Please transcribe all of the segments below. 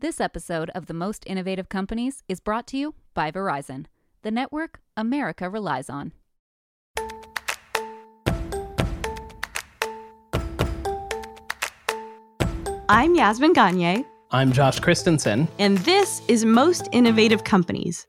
This episode of The Most Innovative Companies is brought to you by Verizon, the network America relies on. I'm Yasmin Gagne, I'm Josh Christensen. and this is Most Innovative Companies.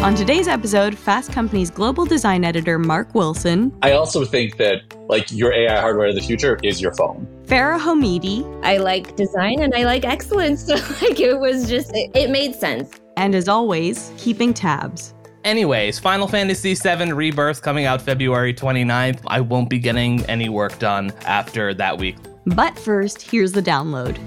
On today's episode, Fast Company's global design editor Mark Wilson, I also think that like your AI hardware of the future is your phone. Fara Homidi, I like design and I like excellence. So like it was just it, it made sense. and as always, keeping tabs. Anyways, Final Fantasy VII Rebirth coming out February 29th. I won't be getting any work done after that week. But first, here's the download.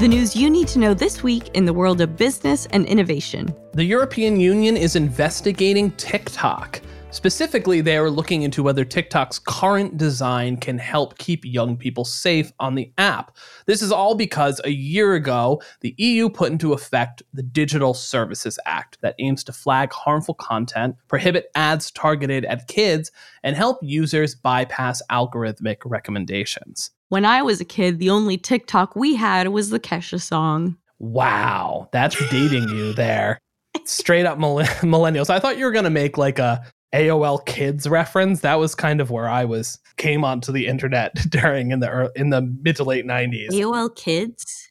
The news you need to know this week in the world of business and innovation. The European Union is investigating TikTok. Specifically, they are looking into whether TikTok's current design can help keep young people safe on the app. This is all because a year ago, the EU put into effect the Digital Services Act that aims to flag harmful content, prohibit ads targeted at kids, and help users bypass algorithmic recommendations. When I was a kid, the only TikTok we had was the Kesha song. Wow, that's dating you there. Straight up mill- millennials. I thought you were going to make like a AOL Kids reference. That was kind of where I was came onto the internet during in the ear- in the mid to late 90s. AOL Kids?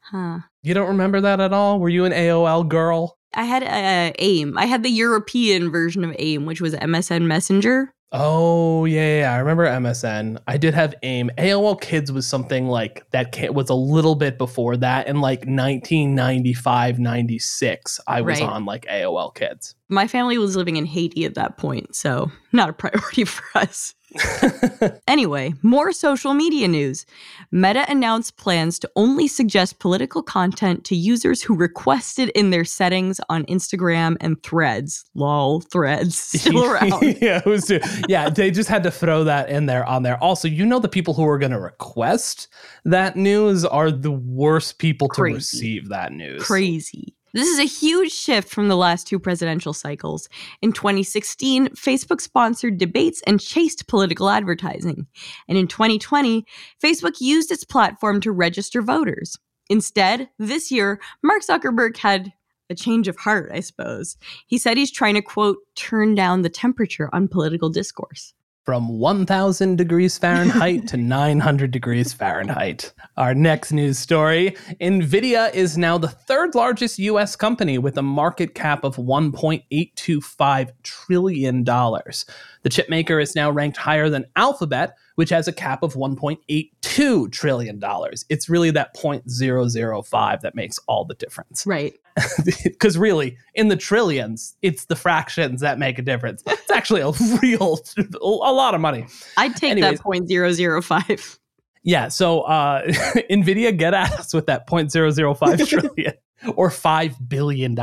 Huh. You don't remember that at all? Were you an AOL girl? I had uh, AIM. I had the European version of AIM, which was MSN Messenger. Oh yeah, yeah, I remember MSN. I did have AIM. AOL Kids was something like that was a little bit before that in like 1995, 96. I was Right. on like AOL Kids. My family was living in Haiti at that point, so not a priority for us. Anyway, more social media news. Meta announced plans to only suggest political content to users who requested in their settings on Instagram and threads. Lol, threads still around. yeah, who's yeah, they just had to throw that in there on there. Also, you know the people who are going to request that news are the worst people to receive that news. Crazy. This is a huge shift from the last two presidential cycles. In 2016, Facebook sponsored debates and chased political advertising. And in 2020, Facebook used its platform to register voters. Instead, this year, Mark Zuckerberg had a change of heart, I suppose. He said he's trying to, quote, turn down the temperature on political discourse. From 1000 degrees Fahrenheit to 900 degrees Fahrenheit. Our next news story Nvidia is now the third largest US company with a market cap of $1.825 trillion. The chipmaker is now ranked higher than Alphabet, which has a cap of $1.82 trillion. It's really that 0.005 that makes all the difference. Right. Because really, in the trillions, it's the fractions that make a difference. It's actually a real, a lot of money. I'd take Anyways. that 0.005. Yeah. So uh, Nvidia get at us with that 0.005 trillion or $5 billion.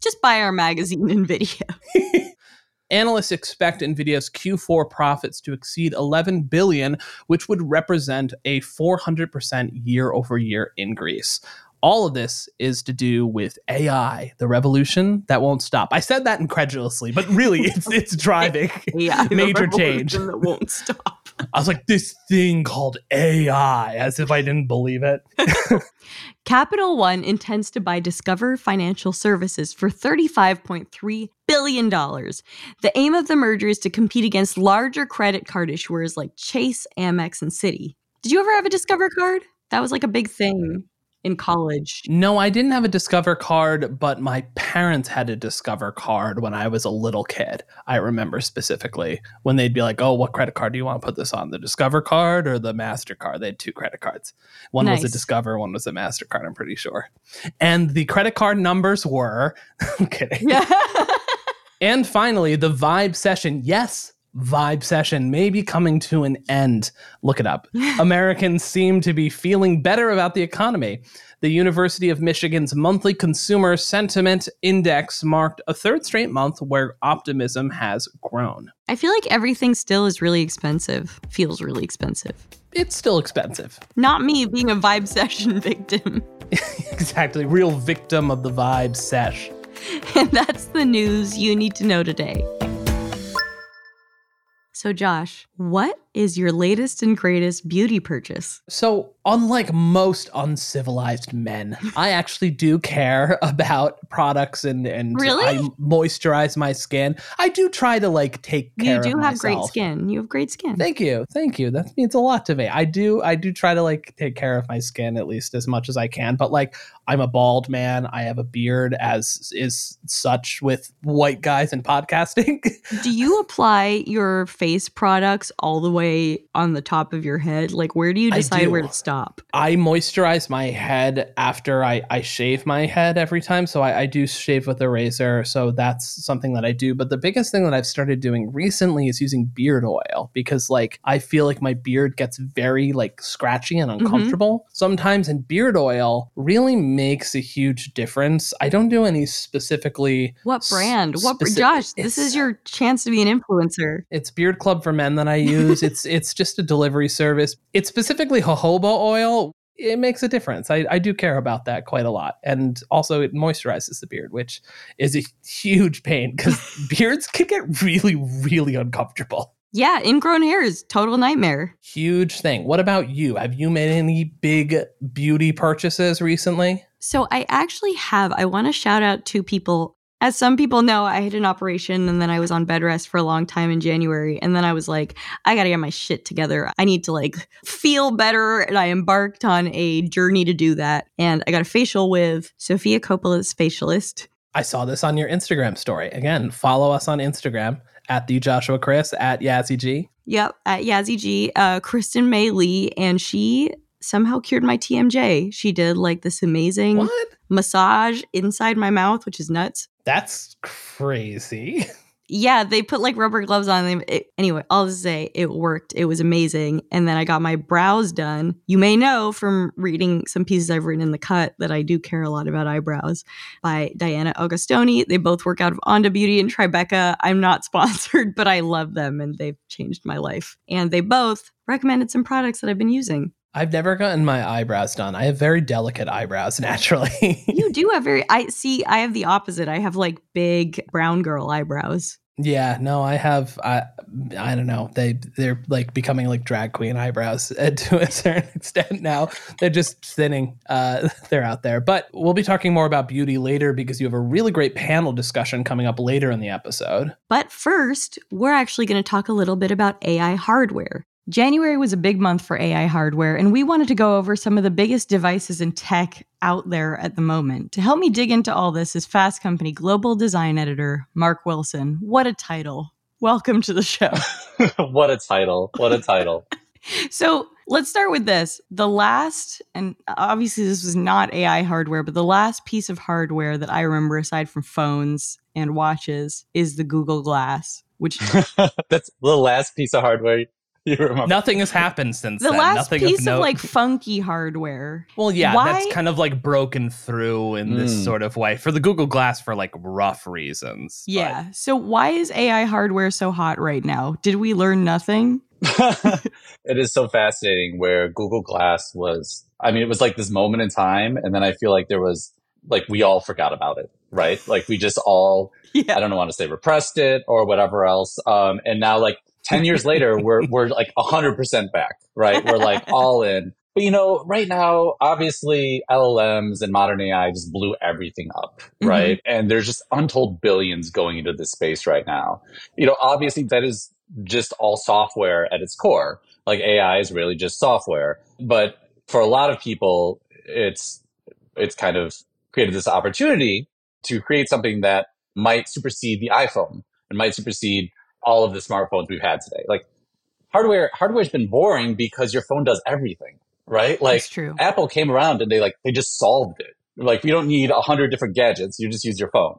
Just buy our magazine, NVIDIA. Analysts expect Nvidia's Q4 profits to exceed 11 billion, which would represent a 400% year-over-year increase. All of this is to do with AI, the revolution that won't stop. I said that incredulously, but really it's it's driving Yeah. major change. That won't stop. I was like this thing called AI as if I didn't believe it. Capital One intends to buy Discover Financial Services for $35.3 billion. The aim of the merger is to compete against larger credit card issuers like Chase, Amex, and Citi. Did you ever have a Discover card? That was like a big thing in college. No, I didn't have a Discover card, but my parents had a Discover card when I was a little kid. I remember specifically when they'd be like, "Oh, what credit card do you want to put this on? The Discover card or the Mastercard?" They had two credit cards. One was a Discover, one was a Mastercard. I'm pretty sure. And the credit card numbers were. I'm kidding. Yeah. And finally, the vibecession. Yes, vibecession may be coming to an end. Look it up. Americans seem to be feeling better about the economy. The University of Michigan's monthly consumer sentiment index marked a third straight month where optimism has grown. I feel like everything still is really expensive. Feels really expensive. It's still expensive. Not me being a vibecession victim. exactly. Real victim of the Vibe sesh. And that's the news you need to know today. So, Josh, what is your latest and greatest beauty purchase? So, unlike most uncivilized men, I actually do care about products and and Really? I moisturize my skin. I do try to like take care. You do have great skin. You have great skin. Thank you, thank you. That means a lot to me. I do, I do try to like take care of my skin at least as much as I can. But like, I'm a bald man. I have a beard, as is such with white guys in podcasting. do you apply your face products all the way on the top of your head? Like, where do you decide where to stop? I moisturize my head after I, I shave my head every time. So I, I do shave with a razor. So that's something that I do. But the biggest thing that I've started doing recently is using beard oil because like I feel like my beard gets very like scratchy and mm-hmm. uncomfortable sometimes. And beard oil really makes a huge difference. I don't do any specifically. What brand? What br- Speci- Josh? This is your chance to be an influencer. It's Beard Club for Men that I use. it's it's just a delivery service. It's specifically jojoba oil. It makes a difference. I, I do care about that quite a lot. And also it moisturizes the beard, which is a huge pain because beards can get really, really uncomfortable. Yeah, ingrown hair is total nightmare. Huge thing. What about you? Have you made any big beauty purchases recently? So I actually have. I want to shout out two people. As some people know, I had an operation and then I was on bed rest for a long time in January. And then I was like, I got to get my shit together. I need to like feel better. And I embarked on a journey to do that. And I got a facial with Sofia Coppola's facialist. I saw this on your Instagram story. Again, follow us on Instagram at the Joshua Chris at Yazzie G. Yep, at Yazzie G, uh, Kristen May Lee. And she somehow cured my TMJ. She did like this amazing What? massage inside my mouth, which is nuts. That's crazy. yeah, they put like rubber gloves on them. It, anyway, I'll just say it worked. It was amazing. And then I got my brows done. You may know from reading some pieces I've written in the cut that I do care a lot about eyebrows by Diana Augustoni. They both work out of Onda Beauty and Tribeca. I'm not sponsored, but I love them and they've changed my life. And they both recommended some products that I've been using. I've never gotten my eyebrows done. I have very delicate eyebrows naturally. You do have very I see I have the opposite. I have like big brown girl eyebrows. yeah, no, I have I I don't know. They they're like becoming like drag queen eyebrows uh, to a certain extent now. They're just thinning. Uh they're out there. But we'll be talking more about beauty later because you have a really great panel discussion coming up later in the episode. But first, we're actually going to talk a little bit about AI hardware. January was a big month for AI hardware, and we wanted to go over some of the biggest devices in tech out there at the moment. To help me dig into all this is Fast Company Global Design Editor Mark Wilson. What a title! Welcome to the show. what a title. What a title. So let's start with this. The last, and obviously this was not AI hardware, but the last piece of hardware that I remember aside from phones and watches is the Google Glass, which That's the last piece of hardware. Nothing has happened since the then. last Nothing piece of, note. like funky hardware. Well, yeah, Why- that's kind of like broken through in this Mm. sort of way for the Google Glass for like rough reasons. but- Yeah. So why is AI hardware so hot right now? Did we learn nothing? it is so fascinating where Google Glass was. I mean, it was like this moment in time, and then I feel like there was like we all forgot about it, right? Like we just all Yeah. I don't know want to say repressed it or whatever else. Um, and now like 10 years later, we're, we're like hundred percent back, right? We're like all in. But you know, right now, obviously LLMs and modern AI just blew everything up, mm-hmm. right? And there's just untold billions going into this space right now. You know, obviously that is just all software at its core. Like AI is really just software. But for a lot of people, it's, it's kind of created this opportunity to create something that might supersede the iPhone and might supersede all of the smartphones we've had today. Like hardware, hardware's been boring because your phone does everything, right? Like That's true. Apple came around and they like, they just solved it. Like you don't need a hundred different gadgets. You just use your phone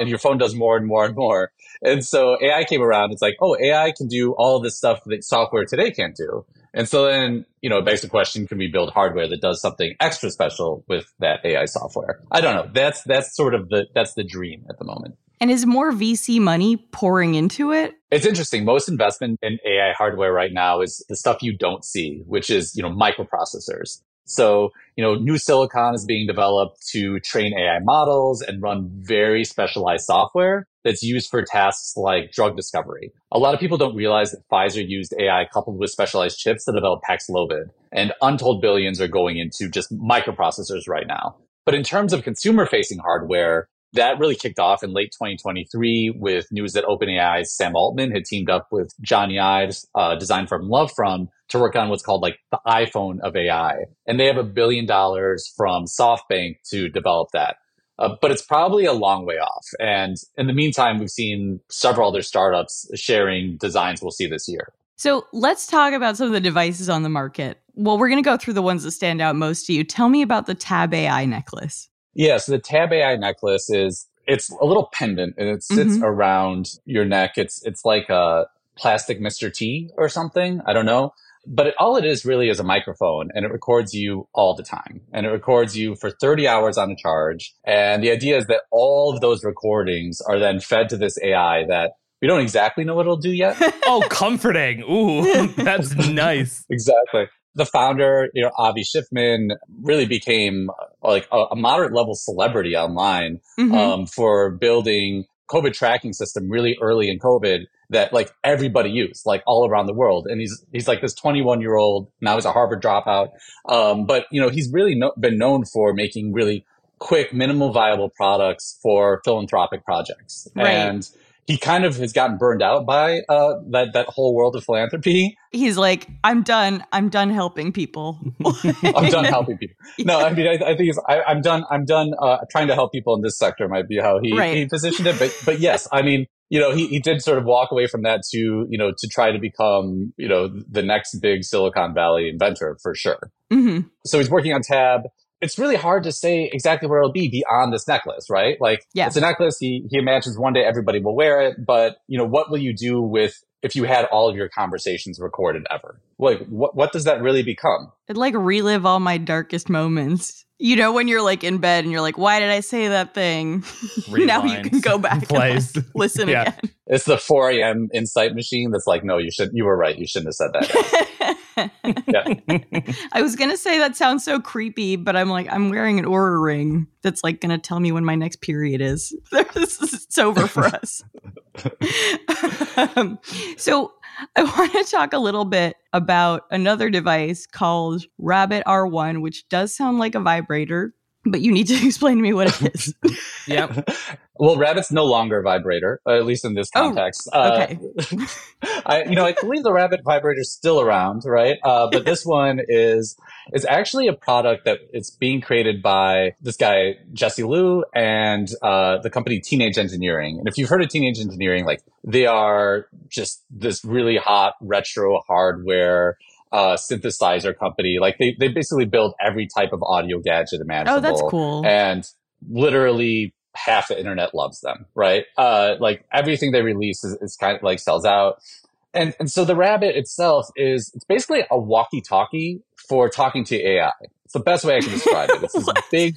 and your phone does more and more and more. And so AI came around. It's like, oh, AI can do all of this stuff that software today can't do. And so then, you know, it begs the question, can we build hardware that does something extra special with that AI software? I don't know. That's, that's sort of the, that's the dream at the moment. And is more VC money pouring into it? It's interesting. Most investment in AI hardware right now is the stuff you don't see, which is, you know, microprocessors. So, you know, new silicon is being developed to train AI models and run very specialized software. that's used for tasks like drug discovery. A lot of people don't realize that Pfizer used AI coupled with specialized chips to develop Paxlovid, and untold billions are going into just microprocessors right now. But in terms of consumer facing hardware, that really kicked off in late 2023 with news that OpenAI's Sam Altman had teamed up with Jony Ive's, uh, design firm Lovefrom, to work on what's called like the iPhone of AI. And they have a billion dollars from SoftBank to develop that. Uh, but it's probably a long way off. And in the meantime, we've seen several other startups sharing designs we'll see this year. So let's talk about some of the devices on the market. Well, we're going to go through the ones that stand out most to you. Tell me about the Tab AI necklace. Yeah, so the Tab AI necklace is it's a little pendant and it sits mm-hmm. around your neck. It's it's like a plastic Mr. T or something. I don't know. But it, all it is really is a microphone and it records you all the time. And it records you for 30 hours on a charge. And the idea is that all of those recordings are then fed to this AI that we don't exactly know what it'll do yet. oh, comforting. Ooh, that's nice. exactly. The founder, you know, Avi Schiffman really became like a, a moderate level celebrity online mm-hmm. um, for building COVID tracking system really early in COVID that like everybody used, like all around the world. And he's he's like this 21 year old now he's a Harvard dropout, um, but you know he's really no, been known for making really quick, minimal viable products for philanthropic projects. Right. And he kind of has gotten burned out by uh, that that whole world of philanthropy. He's like, I'm done. I'm done helping people. I'm done helping people. No, I mean, I, I think I, am done. I'm done uh, trying to help people in this sector. Might be how he, right. he positioned it. But but yes, I mean, you know, he, he did sort of walk away from that to you know to try to become you know the next big Silicon Valley inventor for sure. Mm-hmm. So he's working on Tab it's really hard to say exactly where it'll be beyond this necklace, right? Like, yeah. it's a necklace. He, he imagines one day everybody will wear it, but you know, what will you do with if you had all of your conversations recorded ever? Like, what, what does that really become? It'd like relive all my darkest moments. You know, when you're like in bed and you're like, why did I say that thing? now you can go back and like, listen yeah. again. It's the 4 a.m. insight machine that's like, no, you should, you were right. You shouldn't have said that. I was gonna say that sounds so creepy, but I'm like, I'm wearing an Oura ring that's like gonna tell me when my next period is. it's over for us. um, so I want to talk a little bit about another device called Rabbit R1, which does sound like a vibrator, but you need to explain to me what it is. yeah. Well, Rabbit's no longer a vibrator, at least in this oh, context. Oh, okay. Uh, I, you know, I believe the Rabbit vibrator is still around, right? Uh, but this one is is actually a product that it's being created by this guy Jesse Lyu and uh, the company Teenage Engineering. And if you've heard of Teenage Engineering, like they are just this really hot retro hardware uh, synthesizer company. Like they, they basically build every type of audio gadget imaginable. Oh, that's cool. And literally half the internet loves them, right? Uh, like everything they release is, is kind of like sells out. And, and so the rabbit itself is, it's basically a walkie talkie for talking to AI. It's the best way I can describe it. It's this big,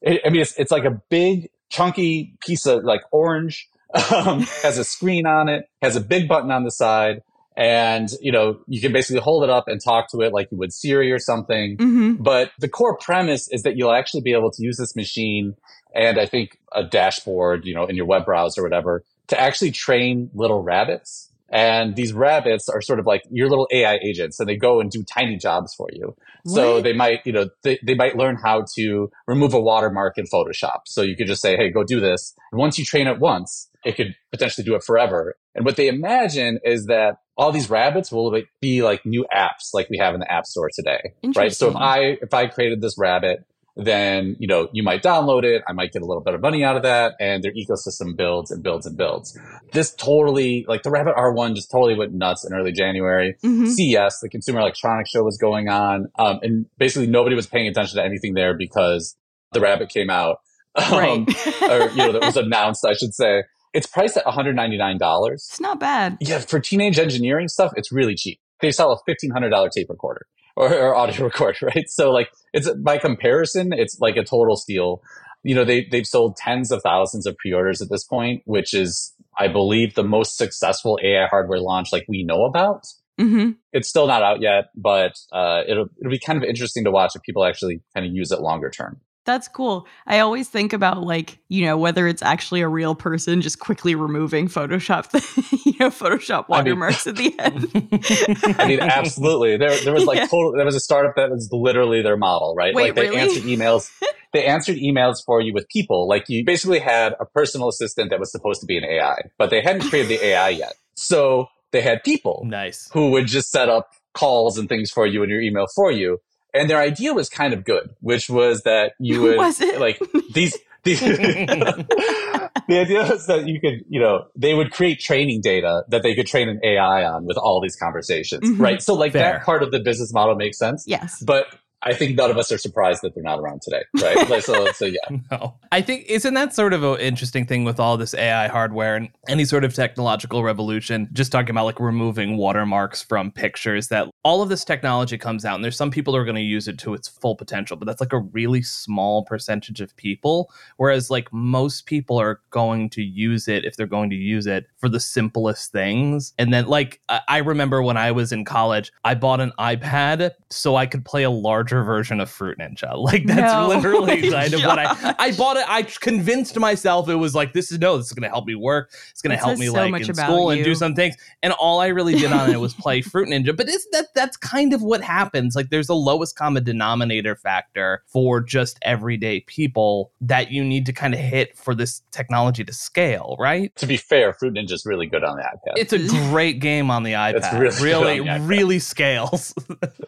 it, I mean, it's, it's like a big chunky piece of like orange, um, has a screen on it, has a big button on the side. And, you know, you can basically hold it up and talk to it like you would Siri or something. Mm-hmm. But the core premise is that you'll actually be able to use this machine and I think a dashboard, you know, in your web browser or whatever, to actually train little rabbits. And these rabbits are sort of like your little AI agents and they go and do tiny jobs for you. What? So they might, you know, they, they might learn how to remove a watermark in Photoshop. So you could just say, Hey, go do this. And once you train it once, it could potentially do it forever. And what they imagine is that all these rabbits will be like new apps like we have in the app store today. Right. So if I, if I created this rabbit then you know you might download it i might get a little bit of money out of that and their ecosystem builds and builds and builds this totally like the rabbit r1 just totally went nuts in early january mm-hmm. ces the consumer electronics show was going on um, and basically nobody was paying attention to anything there because the rabbit came out um, right. or you know that was announced i should say it's priced at $199 it's not bad yeah for teenage engineering stuff it's really cheap they sell a $1500 tape recorder or, or audio recorder, right? So like it's by comparison, it's like a total steal. You know, they they've sold tens of thousands of pre-orders at this point, which is, I believe, the most successful AI hardware launch like we know about. Mm-hmm. It's still not out yet, but uh, it'll it'll be kind of interesting to watch if people actually kind of use it longer term. That's cool. I always think about like, you know, whether it's actually a real person just quickly removing Photoshop, you know, Photoshop I mean- watermarks at the end. I mean, absolutely. There, there was like Yeah. total. There was a startup that was literally their model, right? Wait, like they really? answered emails. They answered emails for you with people. Like you basically had a personal assistant that was supposed to be an AI, but they hadn't created the AI yet. So they had people nice. who would just set up calls and things for you in your email for you. And their idea was kind of good, which was that you would Was it? like these. these the idea was that you could, you know, they would create training data that they could train an AI on with all these conversations, Mhm. right? So, like Fair. that part of the business model makes sense. yes. But I think none of us are surprised that they're not around today, right? Like, so, so yeah. No. I think isn't that sort of an interesting thing with all this AI hardware and any sort of technological revolution? Just talking about like removing watermarks from pictures that all of this technology comes out and there's some people who are going to use it to its full potential, but that's like a really small percentage of people. Whereas like most people are going to use it if they're going to use it for the simplest things. And then like I remember when I was in college, I bought an iPad so I could play a larger version of Fruit Ninja. Like that's No. literally kind of what I I bought it. I convinced myself it was like this is no, this is going to help me work. It's going to That help me so like much in about school and do some things. And all I really did on it was play Fruit Ninja. But is that that's kind of what happens? Like there's a lowest common denominator factor for just everyday people that you need to kind of hit for this technology to scale, right? To be fair, Fruit Ninja's really good on the iPad. It's a great game on the It's iPad. really really, iPad. really scales.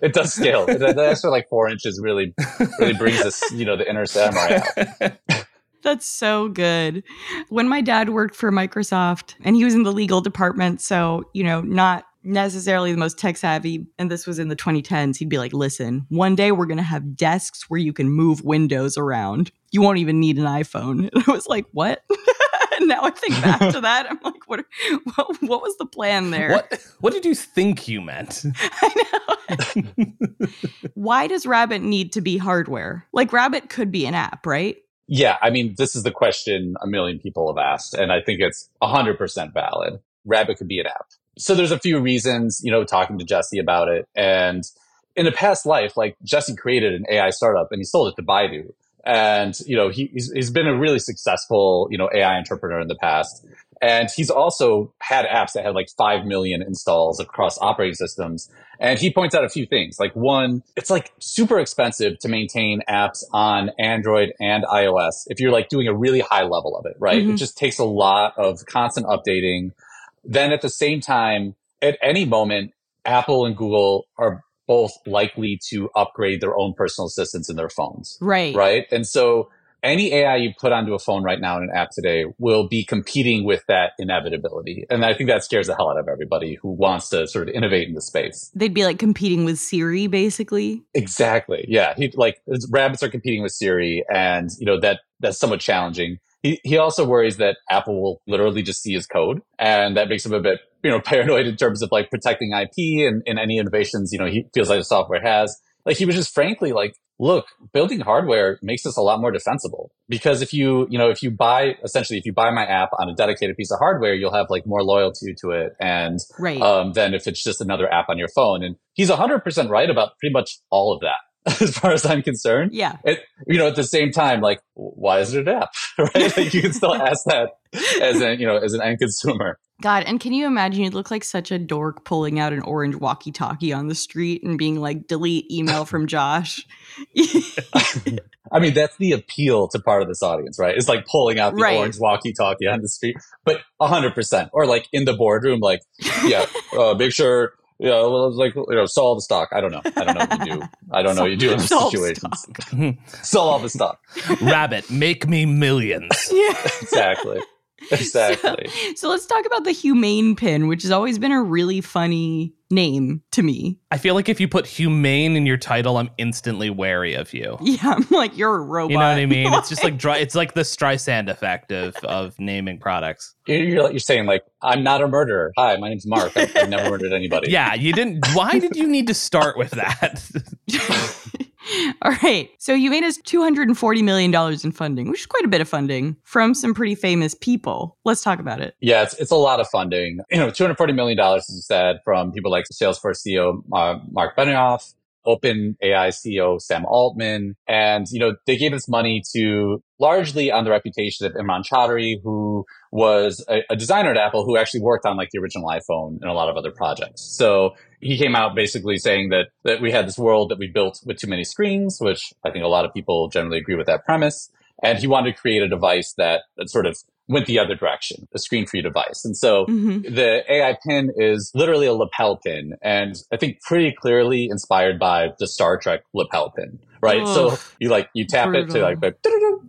It does scale. The the extra like four inches really, really brings us, you know, the inner samurai out. That's so good. When my dad worked for Microsoft and he was in the legal department, so, you know, not necessarily the most tech savvy, and this was in the 2010s, he'd be like, listen, one day we're going to have desks where you can move windows around. You won't even need an iPhone. And I was like, what? and now I think back to that. I'm like, what, what, what was the plan there? what what did you think you meant? I know. Why does Rabbit need to be hardware? Like, Rabbit could be an app, right? Yeah, I mean, this is the question a million people have asked, and I think it's 100% valid. Rabbit could be an app. So there's a few reasons, you know, talking to Jesse about it. And in a past life, like Jesse created an AI startup and he sold it to Baidu. And, you know, he, he's, he's been a really successful, you know, AI entrepreneur in the past. And he's also had apps that had like 5 million installs across operating systems. And he points out a few things. Like one, it's like super expensive to maintain apps on Android and iOS if you're like doing a really high level of it, right? Mhm. It just takes a lot of constant updating. Then at the same time, at any moment, Apple and Google are both likely to upgrade their own personal assistants in their phones Right. right? And so any AI you put onto a phone right now in an app today will be competing with that inevitability. And I think that scares the hell out of everybody who wants to sort of innovate in the space. They'd be like competing with Siri, basically. Exactly. Yeah. He like rabbits are competing with Siri and you know that that's somewhat challenging. He he also worries that Apple will literally just see his code and that makes him a bit, you know, paranoid in terms of like protecting IP and, and any innovations, you know, he feels like the software has. Like he was just frankly like, look, building hardware makes us a lot more defensible because if you, you know, if you buy essentially if you buy my app on a dedicated piece of hardware, you'll have like more loyalty to it and Right. um, than if it's just another app on your phone. And he's 100% right about pretty much all of that, as far as I'm concerned. yeah. It, you know, at the same time, like, why is it an app? right? Like, you can still ask that as an, you know, as an end consumer. God, and can you imagine you'd look like such a dork pulling out an orange walkie talkie on the street and being like, delete email from Josh? I mean, that's the appeal to part of this audience, right? It's like pulling out the Right. orange walkie-talkie on the street, but 100%. Or like in the boardroom, like, yeah, uh, make sure, you know, well, like, you know, sell all the stock. I don't know. I don't know what you do. I don't know what you do in those Sell situations. Sell all the stock. Rabbit, make me millions. yeah. Exactly. Exactly. So, so let's talk about the humane pin, which has always been a really funny name to me. I feel like if you put humane in your title, I'm instantly wary of you. Yeah, I'm like, you're a robot. You know what I mean? It's just like dry, it's like the Streisand effect of of naming products. You're, you're, you're saying like, I'm not a murderer. Hi, my name's Mark. I've, I've never murdered anybody. Yeah, you didn't. Why did you need to start with that? All right. So you made us $240 million in funding, which is quite a bit of funding from some pretty famous people. Let's talk about it. Yeah, it's, it's a lot of funding. You know, $240 million, as you said, from people like Salesforce CEO uh, Marc Benioff, Open AI CEO Sam Altman. And, you know, they gave this money to largely on the reputation of Imran Chaudhry, who was a, a, designer at Apple who actually worked on like the original iPhone and a lot of other projects. So he came out basically saying that, that we had this world that we built with too many screens, which I think a lot of people generally agree with that premise. And he wanted to create a device that, that sort of went the other direction, a screen free device. And so mm-hmm. the AI pin is literally a lapel pin and I think pretty clearly inspired by the Star Trek lapel pin, right? Oh, so you like, you tap brutal. it to like,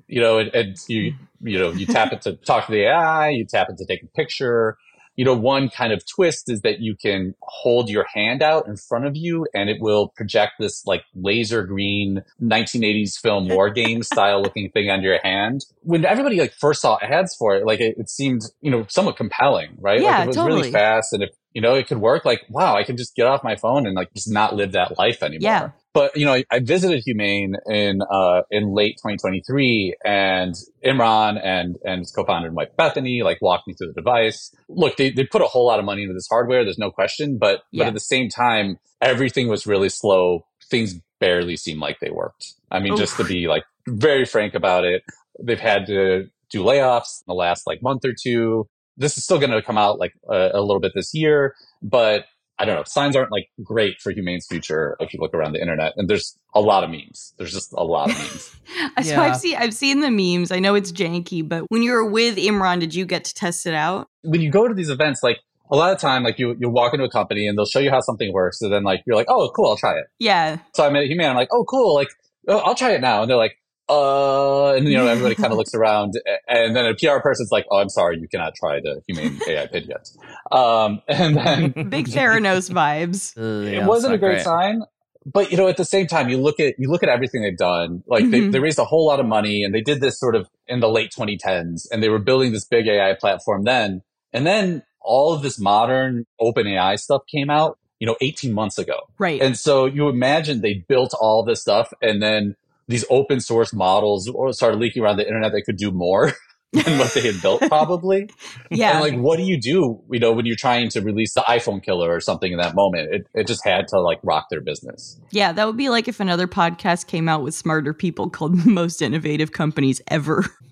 you know, and, and you, you know, you tap it to talk to the AI, you tap it to take a picture, you know, one kind of twist is that you can hold your hand out in front of you and it will project this like laser green 1980s film war game style looking thing on your hand. When everybody like first saw ads for it, like it, it seemed, you know, somewhat compelling, right? Yeah, like it was totally. really fast and if you know, it could work like, wow, I can just get off my phone and like just not live that life anymore. Yeah. But you know, I, visited Humane in uh, in late 2023, and Imran and and his co-founder Mike Bethany like walked me through the device. Look, they they put a whole lot of money into this hardware. There's no question, but yeah. but at the same time, everything was really slow. Things barely seemed like they worked. I mean, Oof. just to be like very frank about it, they've had to do layoffs in the last like month or two. This is still going to come out like a, a little bit this year, but I don't know, signs aren't like great for Humane's future if you look around the internet. And there's a lot of memes. There's just a lot of memes. so yeah. I've seen I've seen the memes. I know it's janky, but when you were with Imran, did you get to test it out? When you go to these events, like a lot of time, like you you walk into a company and they'll show you how something works, and then like you're like, oh, cool, I'll try it. Yeah. So I'm at Humane. I'm like, oh, cool, like oh, I'll try it now, and they're like, uh, and you know, everybody kind of looks around, and then a PR person's like, "Oh, I'm sorry, you cannot try the Humane AI pin yet." Um, and then big Theranos vibes. Uh, it wasn't a great, great, sign, but you know, at the same time, you look at you look at everything they've done. Like mm-hmm. they, they raised a whole lot of money, and they did this sort of in the late 2010s, and they were building this big AI platform then, and then all of this modern open AI stuff came out. You know, 18 months ago. Right. And so you imagine they built all this stuff and then these open source models started leaking around the internet that could do more than what they had built probably. yeah. And like, what do you do, you know, when you're trying to release the iPhone killer or something in that moment? It, it just had to like rock their business. Yeah. That would be like if another podcast came out with smarter people called most innovative companies ever.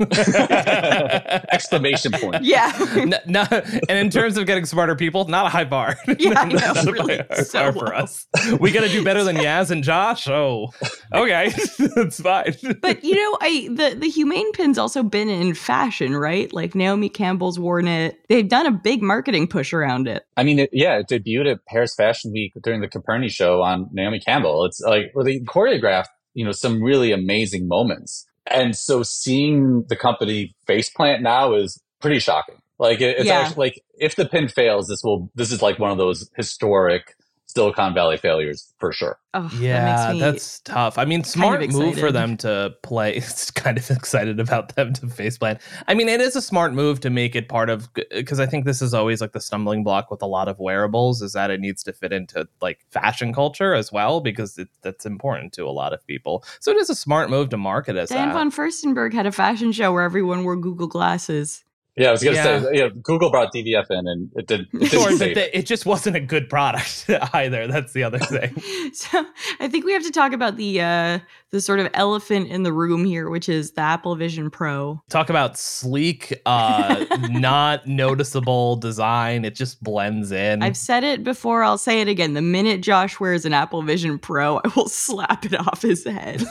Exclamation point. Yeah. no, no, and in terms of getting smarter people, not a high bar. Yeah. I know, really so for us. We got to do better than Yaz and Josh. Oh, okay. That's fine. But you know, I, the, the humane pin's also been in fashion fashion, right? Like Naomi Campbell's worn it. They've done a big marketing push around it. I mean, it, yeah, it debuted at Paris Fashion Week during the Coperni show on Naomi Campbell. It's like where they choreographed, you know, some really amazing moments. And so seeing the company faceplant now is pretty shocking. Like it, it's yeah. actually like if the pin fails, this will this is like one of those historic Silicon Valley failures for sure. Oh, yeah, that that's tough. I mean, smart move for them to play. It's kind of excited about them to face plan. I mean, it is a smart move to make it part of because I think this is always like the stumbling block with a lot of wearables is that it needs to fit into like fashion culture as well because it, that's important to a lot of people. So it is a smart move to market as Diane that. von Furstenberg had a fashion show where everyone wore Google glasses. Yeah, I was gonna yeah. say, yeah, Google brought DVF in, and it did. It, didn't it, it just wasn't a good product either. That's the other thing. so I think we have to talk about the uh, the sort of elephant in the room here, which is the Apple Vision Pro. Talk about sleek, uh, not noticeable design. It just blends in. I've said it before. I'll say it again. The minute Josh wears an Apple Vision Pro, I will slap it off his head.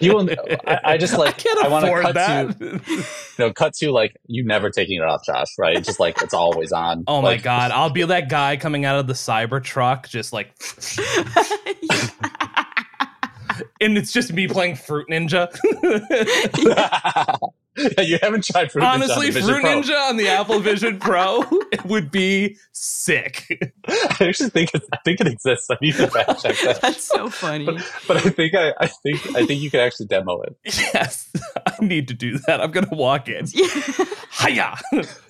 you will. I, I just like. I can't I want to cut that. to. You know, cut to like you never taking it off, Josh. Right? Just like it's always on. Oh like, my god! I'll be that guy coming out of the cyber truck, just like. and it's just me playing Fruit Ninja. yeah, you haven't tried Fruit Honestly, Ninja. Honestly, Fruit Pro. Ninja on the Apple Vision Pro it would be sick. I actually think it, I think it exists. I need to fact check that. That's so funny. But, but, I think I, I think I think you can actually demo it. Yes, I need to do that. I'm gonna walk in. Hiya,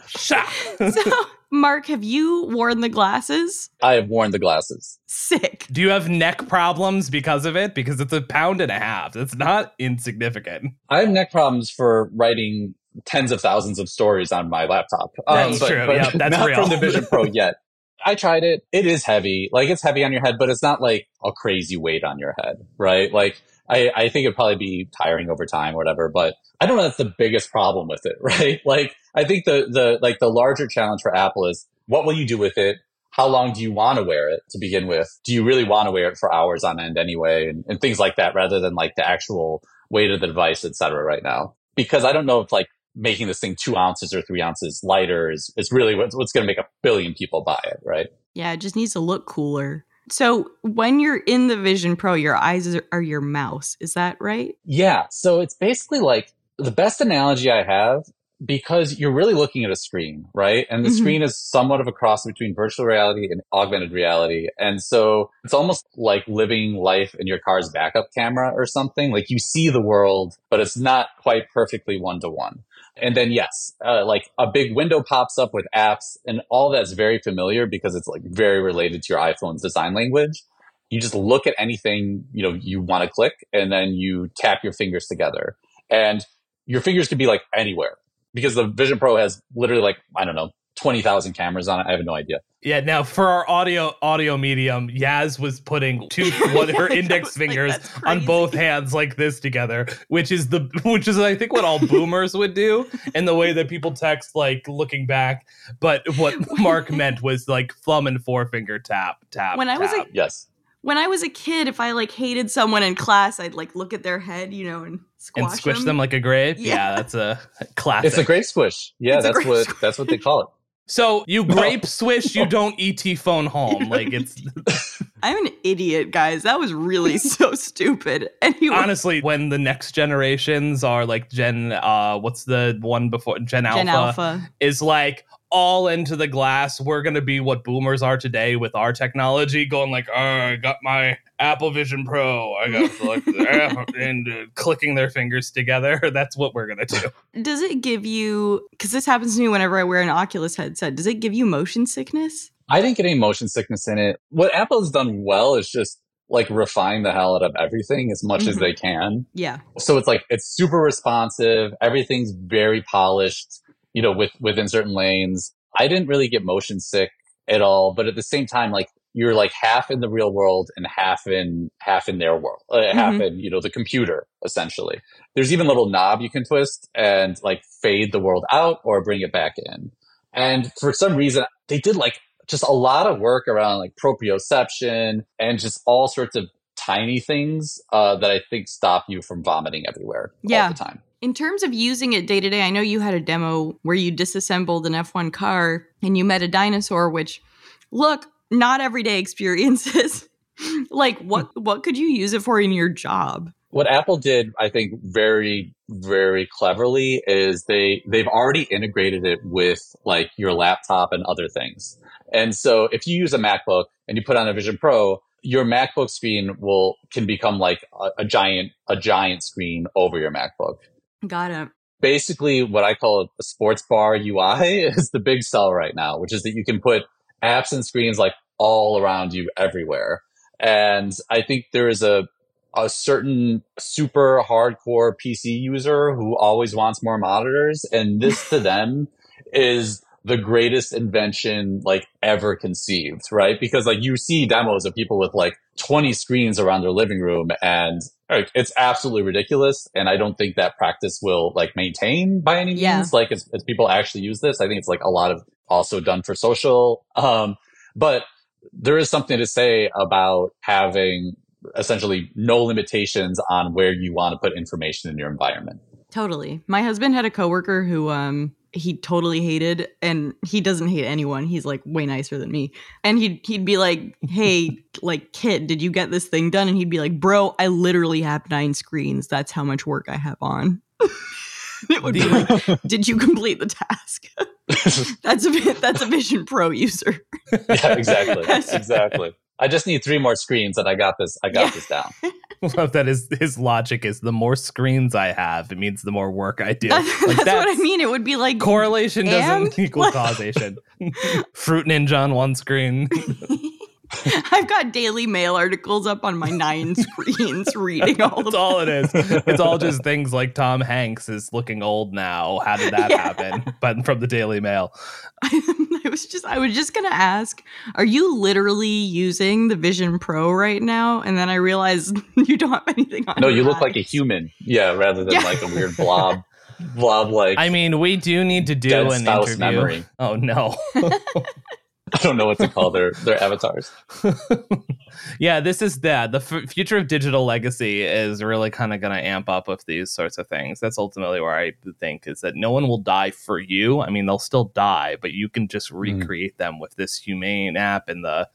sha. So, Mark, have you worn the glasses? I have worn the glasses. Sick. Do you have neck problems because of it? Because it's a pound and a half. It's not insignificant. I have neck problems for writing tens of thousands of stories on my laptop. That's um, but, true. But yeah, that's not real. from the Vision Pro yet. I tried it. It is heavy. Like it's heavy on your head, but it's not like a crazy weight on your head, right? Like I, I think it'd probably be tiring over time or whatever, but I don't know that's the biggest problem with it, right? Like I think the the like the larger challenge for Apple is what will you do with it? How long do you want to wear it to begin with? Do you really want to wear it for hours on end anyway? And, and things like that rather than like the actual weight of the device, et cetera, right now. Because I don't know if like making this thing two ounces or three ounces lighter is, is really what's, what's going to make a billion people buy it, right? Yeah, it just needs to look cooler. So when you're in the Vision Pro, your eyes are, are your mouse. Is that right? Yeah. So it's basically like the best analogy I have because you're really looking at a screen, right? And the Mhm. screen is somewhat of a cross between virtual reality and augmented reality. And so it's almost like living life in your car's backup camera or something. Like you see the world, but it's not quite perfectly one to one. And then yes, uh, like a big window pops up with apps and all that's very familiar because it's like very related to your iPhone's design language. You just look at anything, you know, you want to click and then you tap your fingers together and your fingers could be like anywhere because the Vision Pro has literally like, I don't know, 20,000 cameras on it. I have no idea. Yeah, now for our audio audio medium, Yaz was putting two what her index was like, fingers on both hands like this together, which is the which is I think what all boomers would do and the way that people text like looking back. But what Mark meant was like thumb and forefinger tap tap. When I was a- Yes. When I was a kid, if I like hated someone in class, I'd like look at their head, you know, and squash and squish them. like a grape. Yeah, Yeah. that's a classic. It's a grape squish. Yeah, It's that's what squish. that's what they call it. so you No. grape swish, you don't ET phone home. Like it's I'm an idiot, guys. That was really so stupid. Anyway, honestly when the next generations are like Gen uh what's the one before Gen Alpha, Gen Alpha. is like all into the glass. We're gonna be what boomers are today with our technology, going like, oh, I got my Apple Vision Pro, I got like the and uh, clicking their fingers together. That's what we're gonna do. Does it give you? Because this happens to me whenever I wear an Oculus headset. Does it give you motion sickness? I didn't get any motion sickness in it. What Apple has done well is just like refine the hell out of everything as much as Mhm. they can. Yeah. So it's like it's super responsive. Everything's very polished, you know, with within certain lanes. I didn't really get motion sick at all, but at the same time, like you're like half in the real world and half in half in their world, uh, half Mhm. in you know the computer essentially. There's even a little knob you can twist and like fade the world out or bring it back in. And for some reason, they did like just a lot of work around like proprioception and just all sorts of tiny things uh, that I think stop you from vomiting everywhere Yeah. all the time. In terms of using it day to day, I know you had a demo where you disassembled an F1 car and you met a dinosaur, which, look, not everyday experiences. like, hmm. what what could you use it for in your job? What Apple did, I think, very, very cleverly is they they've already integrated it with like your laptop and other things. And so if you use a MacBook and you put on a Vision Pro, your MacBook screen will can become like a, a giant a giant screen over your MacBook. Got it. basically what I call a sports bar UI is the big sell right now, which is that you can put apps and screens like all around you everywhere. And I think there is a a certain super hardcore PC user who always wants more monitors, and this to them is the greatest invention like ever conceived, right? Because like you see demos of people with like 20 screens around their living room and like, it's absolutely ridiculous. And I don't think that practice will like maintain by any means. Yeah. Like as, as people actually use this, I think it's like a lot of also done for social. Um, but there is something to say about having essentially no limitations on where you want to put information in your environment. Totally. My husband had a coworker who um he totally hated and he doesn't hate anyone. He's like way nicer than me. And he'd he'd be like, "Hey, like kid, did you get this thing done?" And he'd be like, "Bro, I literally have 9 screens. That's how much work I have on." it would be like, "Did you complete the task?" that's a that's a Vision Pro user. yeah, exactly. exactly. I just need three more screens and I got this. I got Yeah. this down. love that his his logic is the more screens I have, it means the more work I do. That's, Like, that's what I mean. It would be like Correlation doesn't equal causation. Fruit Ninja on one screen. I've got Daily Mail articles up on my nine screens reading all That's of all it is. It's all just things like Tom Hanks is looking old now. How did that Yeah. happen? But from the Daily Mail. I was just I was just gonna ask, are you literally using the Vision Pro right now? And then I realized you don't have anything on. No, your you look like a human. Yeah, rather than Yeah. like a weird blob, blob like. I mean, we do need to do Dead an spouse interview. memory. Oh no. I don't know what to call their their avatars. yeah, this is that. The f- future of digital legacy is really kind of going to amp up with these sorts of things. That's ultimately where I think is that no one will die for you. I mean, they'll still die, but you can just hmm. recreate them with this humane app and the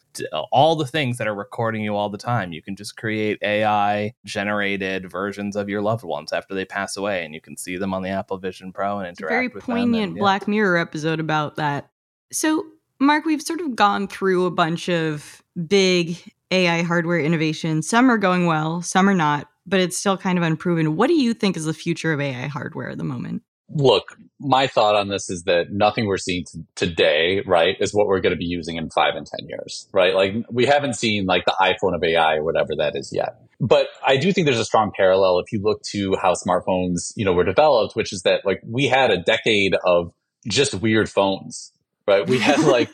all the things that are recording you all the time. You can just create AI generated versions of your loved ones after they pass away, and you can see them on the Apple Vision Pro and It's a interact very with them poignant and, yeah. Black Mirror episode about that. So, Mark, we've sort of gone through a bunch of big AI hardware innovations. Some are going well, some are not, but it's still kind of unproven. What do you think is the future of AI hardware at the moment? Look, my thought on this is that nothing we're seeing t- today, right, is what we're going to be using in five and 10 years, right? Like we haven't seen like the iPhone of AI or whatever that is yet. But I do think there's a strong parallel if you look to how smartphones, you know, were developed, which is that like we had a decade of just weird phones, right? We had like,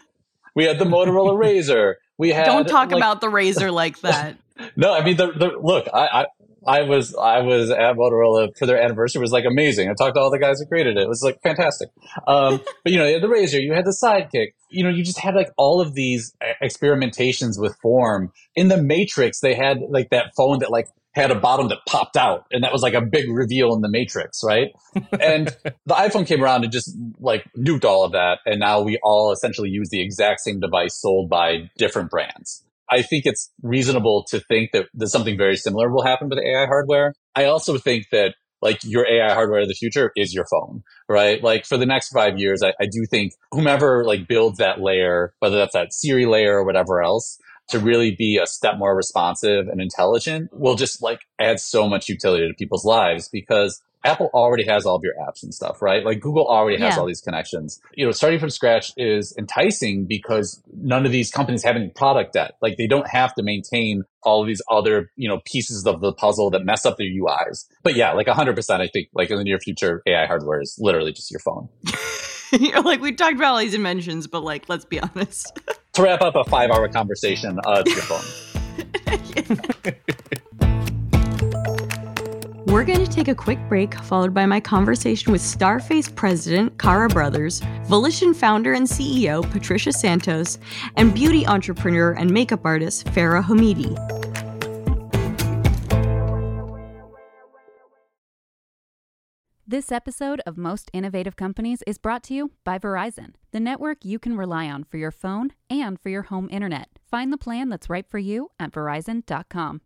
we had the Motorola Razor. We had Don't talk like, about the razor like that. no, I mean, the, the, look, I, I, I was, I was at Motorola for their anniversary. It was like amazing. I talked to all the guys who created it. It was like fantastic. Um, but you know, you had the Razor, you had the Sidekick. You know, you just had like all of these experimentations with form. In the Matrix, they had like that phone that like had a bottom that popped out, and that was like a big reveal in the Matrix, right? And the iPhone came around and just like nuked all of that, and now we all essentially use the exact same device sold by different brands. I think it's reasonable to think that, that something very similar will happen with AI hardware. I also think that like your AI hardware of the future is your phone, right? Like for the next five years, I, I do think whomever like builds that layer, whether that's that Siri layer or whatever else, to really be a step more responsive and intelligent will just like add so much utility to people's lives because Apple already has all of your apps and stuff, right? Like Google already has Yeah. all these connections. You know, starting from scratch is enticing because none of these companies have any product debt. Like they don't have to maintain all of these other, you know, pieces of the puzzle that mess up their UIs. But yeah, like 100%, I think like in the near future, AI hardware is literally just your phone. You're like, we talked about all these inventions, but like, let's be honest. To wrap up a five hour conversation, uh, it's your phone. We're going to take a quick break, followed by my conversation with Starface president Kara Brothers, Volition founder and CEO Patricia Santos, and beauty entrepreneur and makeup artist Fara Homidi. This episode of Most Innovative Companies is brought to you by Verizon, the network you can rely on for your phone and for your home internet. Find the plan that's right for you at verizon.com.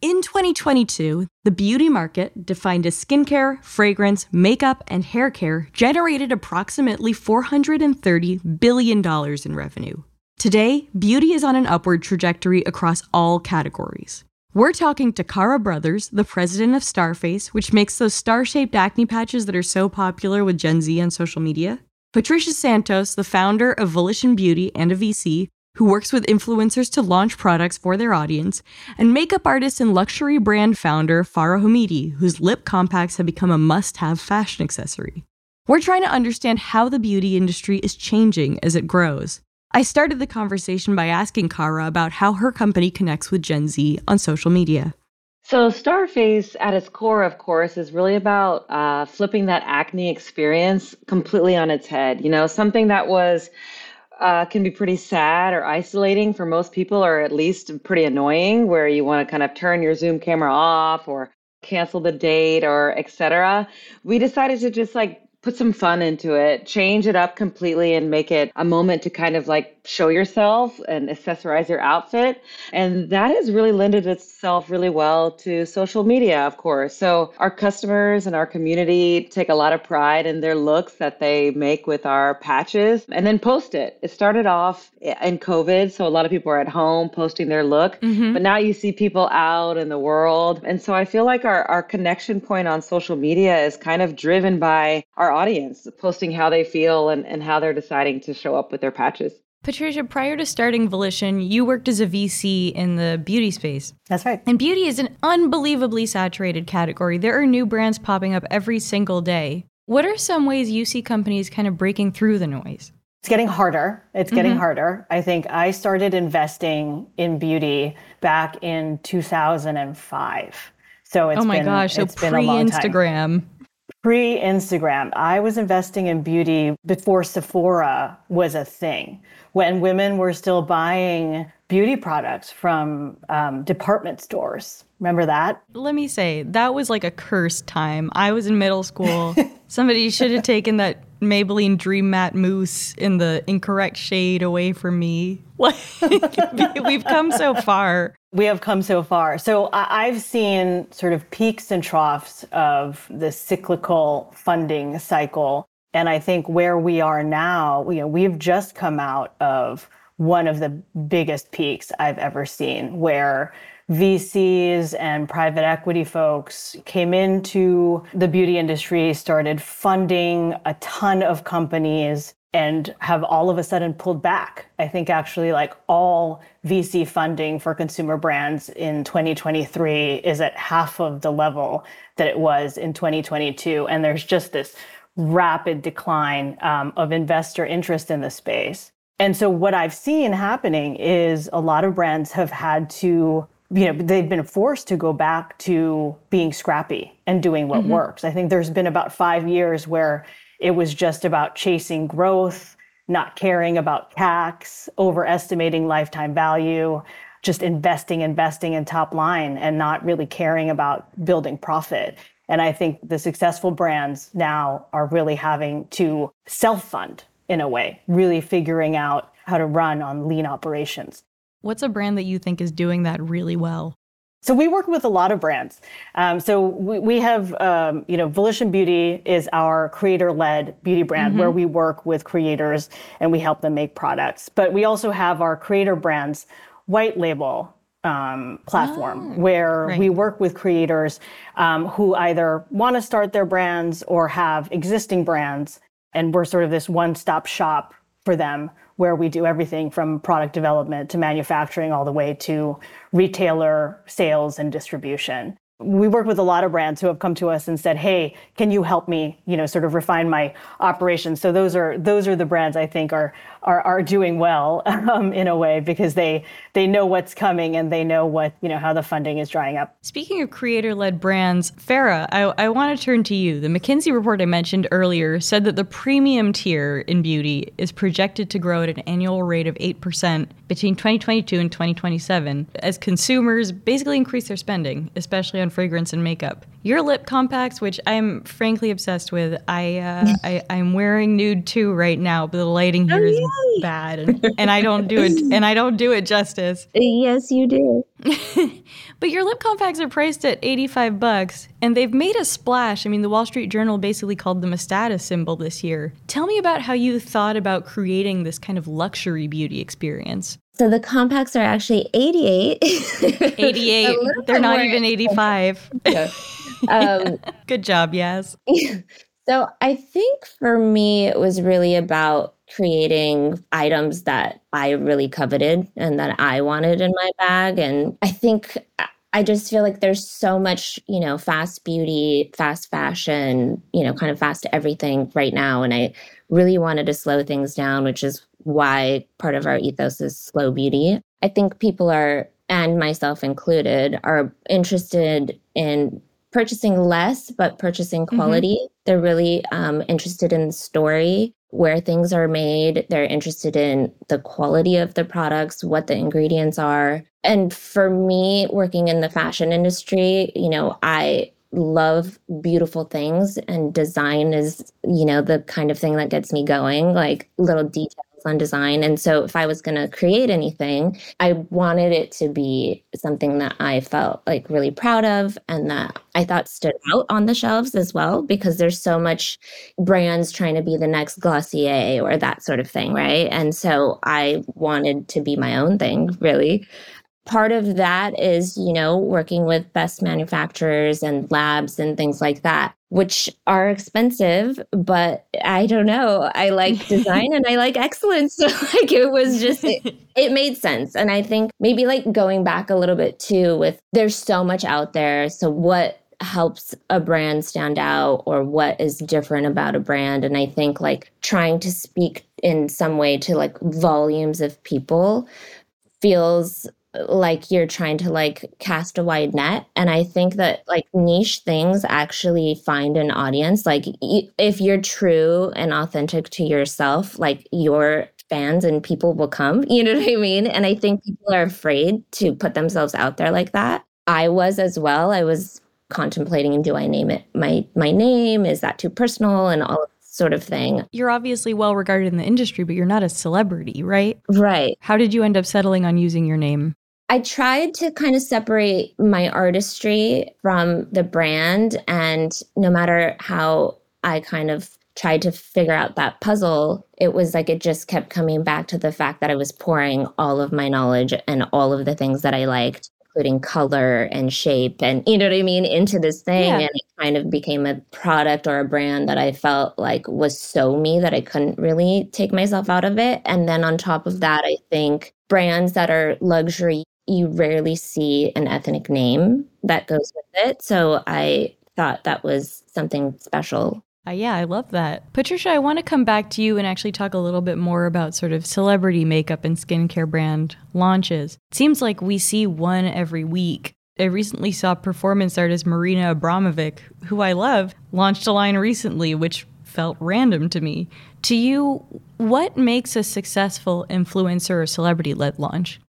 In 2022, the beauty market, defined as skincare, fragrance, makeup, and hair care, generated approximately $430 billion in revenue. Today, beauty is on an upward trajectory across all categories. We're talking to Kara Brothers, the president of Starface, which makes those star shaped acne patches that are so popular with Gen Z on social media. Patricia Santos, the founder of Volition Beauty and a VC, who works with influencers to launch products for their audience, and makeup artist and luxury brand founder Fara Homidi, whose lip compacts have become a must have fashion accessory. We're trying to understand how the beauty industry is changing as it grows. I started the conversation by asking Kara about how her company connects with Gen Z on social media. So, Starface at its core, of course, is really about uh, flipping that acne experience completely on its head. You know, something that was uh, can be pretty sad or isolating for most people, or at least pretty annoying, where you want to kind of turn your Zoom camera off or cancel the date or etc. We decided to just like put some fun into it, change it up completely and make it a moment to kind of like show yourself and accessorize your outfit. And that has really lended itself really well to social media, of course. So our customers and our community take a lot of pride in their looks that they make with our patches and then post it. It started off in COVID, so a lot of people are at home posting their look, mm-hmm. but now you see people out in the world. And so I feel like our, our connection point on social media is kind of driven by our audience posting how they feel and, and how they're deciding to show up with their patches. Patricia, prior to starting Volition, you worked as a VC in the beauty space. That's right. And beauty is an unbelievably saturated category. There are new brands popping up every single day. What are some ways you see companies kind of breaking through the noise? It's getting harder. It's getting mm-hmm. harder. I think I started investing in beauty back in 2005. So it's oh my been, gosh, so pre Instagram. Pre Instagram, I was investing in beauty before Sephora was a thing, when women were still buying beauty products from um, department stores. Remember that? Let me say, that was like a cursed time. I was in middle school. Somebody should have taken that Maybelline Dream Matte Mousse in the incorrect shade away from me. We've come so far. We have come so far. So I've seen sort of peaks and troughs of the cyclical funding cycle. And I think where we are now, you know, we've just come out of one of the biggest peaks I've ever seen where VCs and private equity folks came into the beauty industry, started funding a ton of companies, and have all of a sudden pulled back. I think actually, like all VC funding for consumer brands in 2023 is at half of the level that it was in 2022. And there's just this rapid decline um, of investor interest in the space. And so, what I've seen happening is a lot of brands have had to you know they've been forced to go back to being scrappy and doing what mm-hmm. works. I think there's been about five years where it was just about chasing growth not caring about tax overestimating lifetime value just investing investing in top line and not really caring about building profit. And i think the successful brands now are really having to self fund in a way really figuring out how to run on lean operations What's a brand that you think is doing that really well? So we work with a lot of brands. Um, so we, we have, um, you know, Volition Beauty is our creator-led beauty brand mm-hmm. where we work with creators and we help them make products. But we also have our creator brands white label um, platform oh, where right. we work with creators um, who either want to start their brands or have existing brands, and we're sort of this one-stop shop for them where we do everything from product development to manufacturing all the way to retailer sales and distribution we work with a lot of brands who have come to us and said, "Hey, can you help me, you know, sort of refine my operations?" So those are those are the brands I think are are, are doing well um, in a way because they they know what's coming and they know what you know how the funding is drying up. Speaking of creator-led brands, Fara, I, I want to turn to you. The McKinsey report I mentioned earlier said that the premium tier in beauty is projected to grow at an annual rate of eight percent between 2022 and 2027 as consumers basically increase their spending, especially on fragrance and makeup. Your lip compacts, which I'm frankly obsessed with, I, uh, I I'm wearing nude too right now, but the lighting here is bad, and, and I don't do it and I don't do it justice. Yes, you do. but your lip compacts are priced at 85 bucks, and they've made a splash. I mean, the Wall Street Journal basically called them a status symbol this year. Tell me about how you thought about creating this kind of luxury beauty experience. So the compacts are actually 88. 88. They're not even 85. Um, Good job, yes. So I think for me, it was really about creating items that I really coveted and that I wanted in my bag. And I think uh, I just feel like there's so much, you know, fast beauty, fast fashion, you know, kind of fast everything right now. And I really wanted to slow things down, which is why part of our ethos is slow beauty. I think people are, and myself included, are interested in purchasing less, but purchasing mm-hmm. quality. Mm-hmm. They're really um, interested in the story, where things are made. They're interested in the quality of the products, what the ingredients are. And for me, working in the fashion industry, you know, I love beautiful things and design is, you know, the kind of thing that gets me going, like little details on design. And so if I was going to create anything, I wanted it to be something that I felt like really proud of and that I thought stood out on the shelves as well, because there's so much brands trying to be the next Glossier or that sort of thing, right? And so I wanted to be my own thing, really part of that is, you know, working with best manufacturers and labs and things like that, which are expensive, but I don't know. I like design and I like excellence. So like it was just it, it made sense. And I think maybe like going back a little bit too with there's so much out there. So what helps a brand stand out or what is different about a brand and i think like trying to speak in some way to like volumes of people feels like you're trying to like cast a wide net and i think that like niche things actually find an audience like if you're true and authentic to yourself like your fans and people will come you know what i mean and i think people are afraid to put themselves out there like that i was as well i was contemplating do i name it my my name is that too personal and all of sort of thing. You're obviously well regarded in the industry, but you're not a celebrity, right? Right. How did you end up settling on using your name? I tried to kind of separate my artistry from the brand. And no matter how I kind of tried to figure out that puzzle, it was like it just kept coming back to the fact that I was pouring all of my knowledge and all of the things that I liked, including color and shape and, you know what I mean, into this thing. Yeah. And it kind of became a product or a brand that I felt like was so me that I couldn't really take myself out of it. And then on top of that, I think brands that are luxury you rarely see an ethnic name that goes with it. So I thought that was something special. Uh, yeah, I love that. Patricia, I want to come back to you and actually talk a little bit more about sort of celebrity makeup and skincare brand launches. It seems like we see one every week. I recently saw performance artist Marina Abramovic, who I love, launched a line recently, which felt random to me. To you, what makes a successful influencer or celebrity led launch?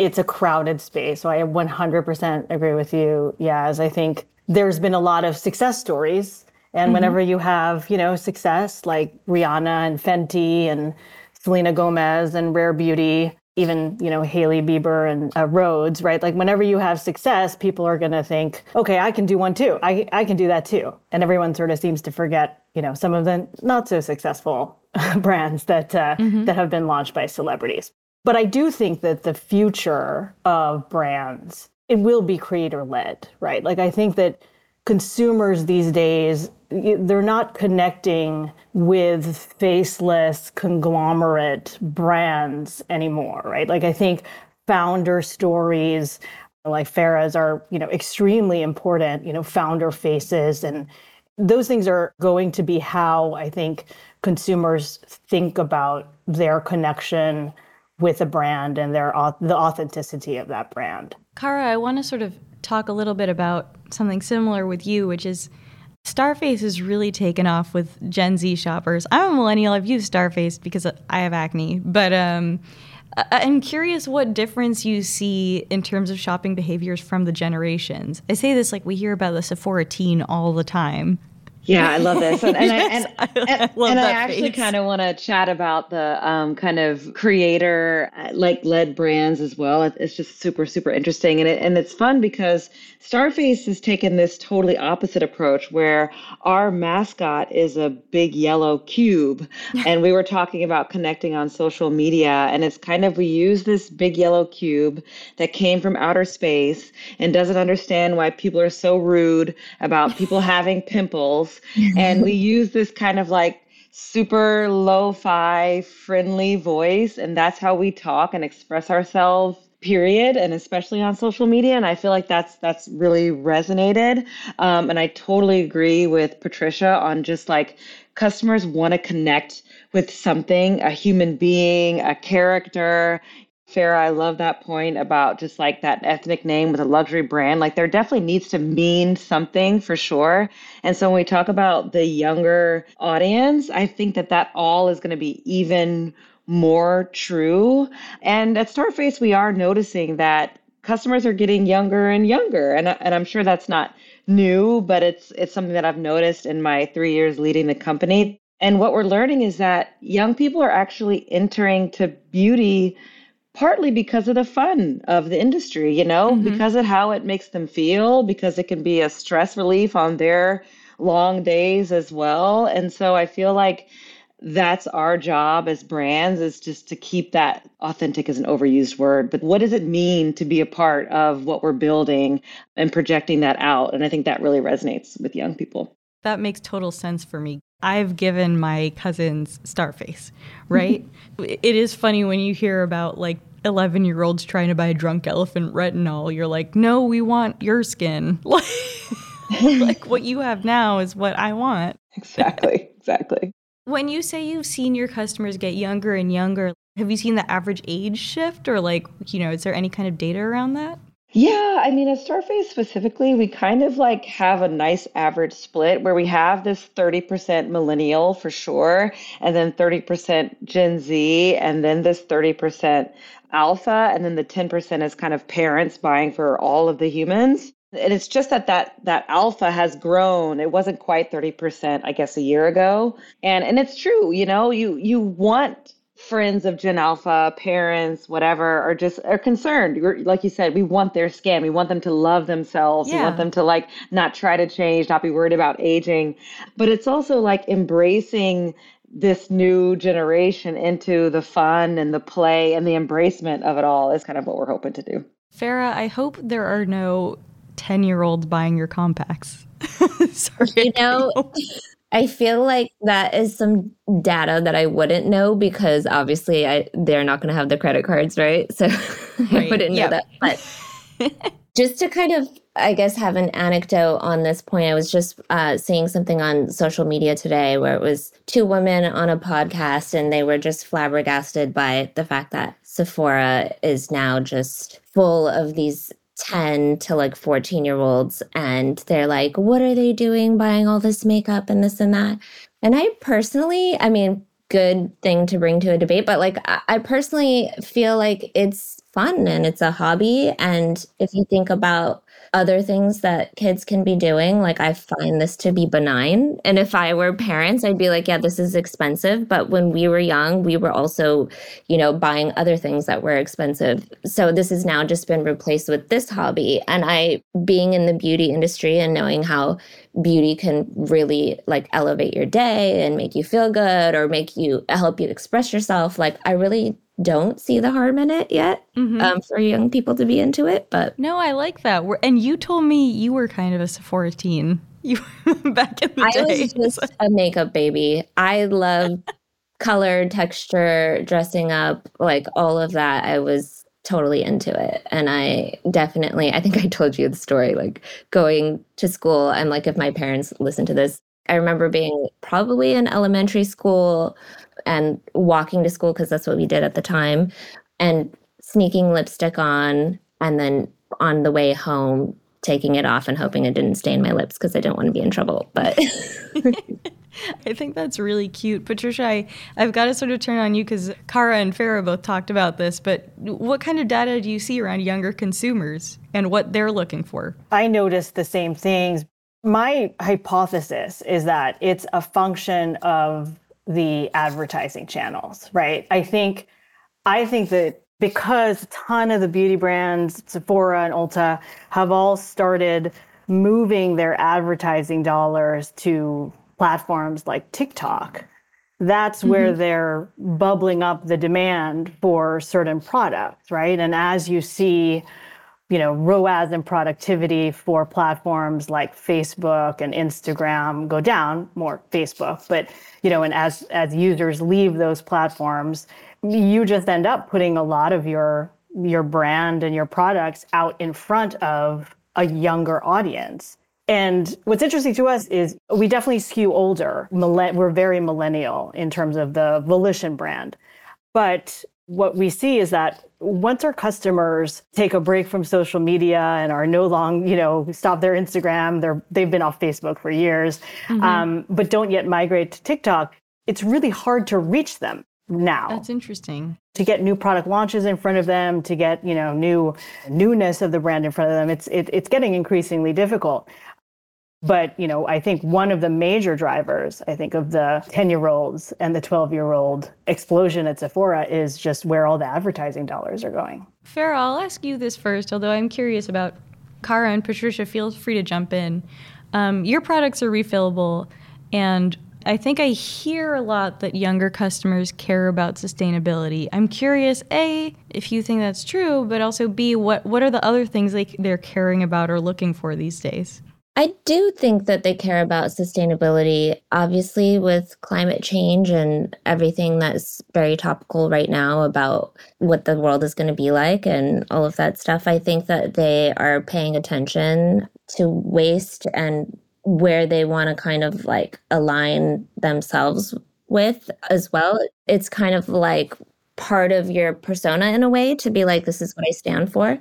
It's a crowded space. So I 100% agree with you. Yeah, as I think there's been a lot of success stories. And mm-hmm. whenever you have, you know, success like Rihanna and Fenty and Selena Gomez and Rare Beauty, even, you know, Hailey Bieber and uh, Rhodes, right? Like whenever you have success, people are going to think, okay, I can do one too. I, I can do that too. And everyone sort of seems to forget, you know, some of the not so successful brands that uh, mm-hmm. that have been launched by celebrities. But I do think that the future of brands, it will be creator led, right? Like I think that consumers these days, they're not connecting with faceless conglomerate brands anymore, right? Like I think founder stories like Fara's are, you know, extremely important, you know, founder faces and those things are going to be how I think consumers think about their connection with a brand and their the authenticity of that brand. Kara, I want to sort of talk a little bit about something similar with you, which is Starface has really taken off with Gen Z shoppers. I'm a millennial. I've used Starface because I have acne, but um, I'm curious what difference you see in terms of shopping behaviors from the generations. I say this like we hear about the Sephora teen all the time. Yeah, I love this, and, and yes, I and, I, and, and I actually kind of want to chat about the um, kind of creator uh, like led brands as well. It's just super super interesting, and it and it's fun because Starface has taken this totally opposite approach where our mascot is a big yellow cube, and we were talking about connecting on social media, and it's kind of we use this big yellow cube that came from outer space and doesn't understand why people are so rude about people having pimples and we use this kind of like super lo-fi friendly voice and that's how we talk and express ourselves period and especially on social media and i feel like that's that's really resonated. Um, and i totally agree with patricia on just like customers want to connect with something a human being a character Fara, I love that point about just like that ethnic name with a luxury brand. Like there definitely needs to mean something for sure. And so when we talk about the younger audience, I think that that all is going to be even more true. And at Starface, we are noticing that customers are getting younger and younger. And, and I'm sure that's not new, but it's it's something that I've noticed in my 3 years leading the company. And what we're learning is that young people are actually entering to beauty partly because of the fun of the industry, you know, mm-hmm. because of how it makes them feel, because it can be a stress relief on their long days as well. And so I feel like that's our job as brands is just to keep that authentic as an overused word but what does it mean to be a part of what we're building and projecting that out and i think that really resonates with young people that makes total sense for me i've given my cousins starface right? It is funny when you hear about like 11 year olds trying to buy a drunk elephant retinol you're like no we want your skin. Like what you have now is what i want. Exactly exactly. When you say you've seen your customers get younger and younger, have you seen the average age shift or like, you know, is there any kind of data around that? Yeah, I mean, at Starface specifically, we kind of like have a nice average split where we have this 30% millennial for sure, and then 30% Gen Z, and then this 30% alpha, and then the 10% is kind of parents buying for all of the humans. And it's just that that that alpha has grown. It wasn't quite 30% i guess a year ago. And and it's true you know you you want friends of gen alpha parents whatever are just are concerned You're, like you said we want their skin we want them to love themselves yeah. we want them to like not try to change not be worried about aging but it's also like embracing this new generation into the fun and the play and the embracement of it all is kind of what we're hoping to do Fara, I hope there are no 10 year olds buying your compacts. Sorry. You know, I feel like that is some data that I wouldn't know because obviously I, they're not going to have the credit cards, right? So right. I wouldn't yep. know that. But just to kind of, I guess, have an anecdote on this point, I was just uh, seeing something on social media today where it was two women on a podcast and they were just flabbergasted by the fact that Sephora is now just full of these 10 to like 14 year olds and they're like what are they doing buying all this makeup and this and that? And i personally i mean good thing to bring to a debate but like i personally feel like it's fun and it's a hobby and if you think about other things that kids can be doing. Like, I find this to be benign. And if I were parents, I'd be like, yeah, this is expensive. But when we were young, we were also, you know, buying other things that were expensive. So this has now just been replaced with this hobby. And I, being in the beauty industry and knowing how beauty can really like elevate your day and make you feel good or make you help you express yourself, like, I really don't see the harm in it yet mm-hmm. um, for young people to be into it. But no, I like that. We're, and you told me you were kind of a Sephora teen. You back in the I day. I was just a makeup baby. I love color, texture, dressing up, like all of that. I was totally into it. And I definitely, I think I told you the story, like going to school. And like, if my parents listen to this, I remember being probably in elementary school and walking to school because that's what we did at the time and sneaking lipstick on and then on the way home taking it off and hoping it didn't stain my lips because I didn't want to be in trouble. But I think that's really cute. Patricia, I, I've got to sort of turn on you because Kara and Fara both talked about this, but what kind of data do you see around younger consumers and what they're looking for? I noticed the same things. My hypothesis is that it's a function of the advertising channels, right? I think I think that because a ton of the beauty brands, Sephora and Ulta, have all started moving their advertising dollars to platforms like TikTok, that's mm-hmm. where they're bubbling up the demand for certain products, right? And as you see you know, ROAS and productivity for platforms like Facebook and Instagram go down, more Facebook, but you know, and as as users leave those platforms, you just end up putting a lot of your your brand and your products out in front of a younger audience. And what's interesting to us is we definitely skew older. We're very millennial in terms of the Volition brand. But what we see is that once our customers take a break from social media and are no long, you know, stop their Instagram, they're they've been off Facebook for years, mm-hmm. um, but don't yet migrate to TikTok. It's really hard to reach them now. That's interesting. To get new product launches in front of them, to get you know new newness of the brand in front of them, it's it, it's getting increasingly difficult. But, you know, I think one of the major drivers, I think, of the 10 year olds and the 12 year old explosion at Sephora is just where all the advertising dollars are going. Fara, I'll ask you this first, although I'm curious about Kara and Patricia. Feel free to jump in. Um, your products are refillable, and I think I hear a lot that younger customers care about sustainability. I'm curious, A, if you think that's true, but also B, what, what are the other things like they're caring about or looking for these days? I do think that they care about sustainability, obviously, with climate change and everything that's very topical right now about what the world is going to be like and all of that stuff. I think that they are paying attention to waste and where they want to kind of like align themselves with as well. It's kind of like part of your persona in a way to be like, this is what I stand for.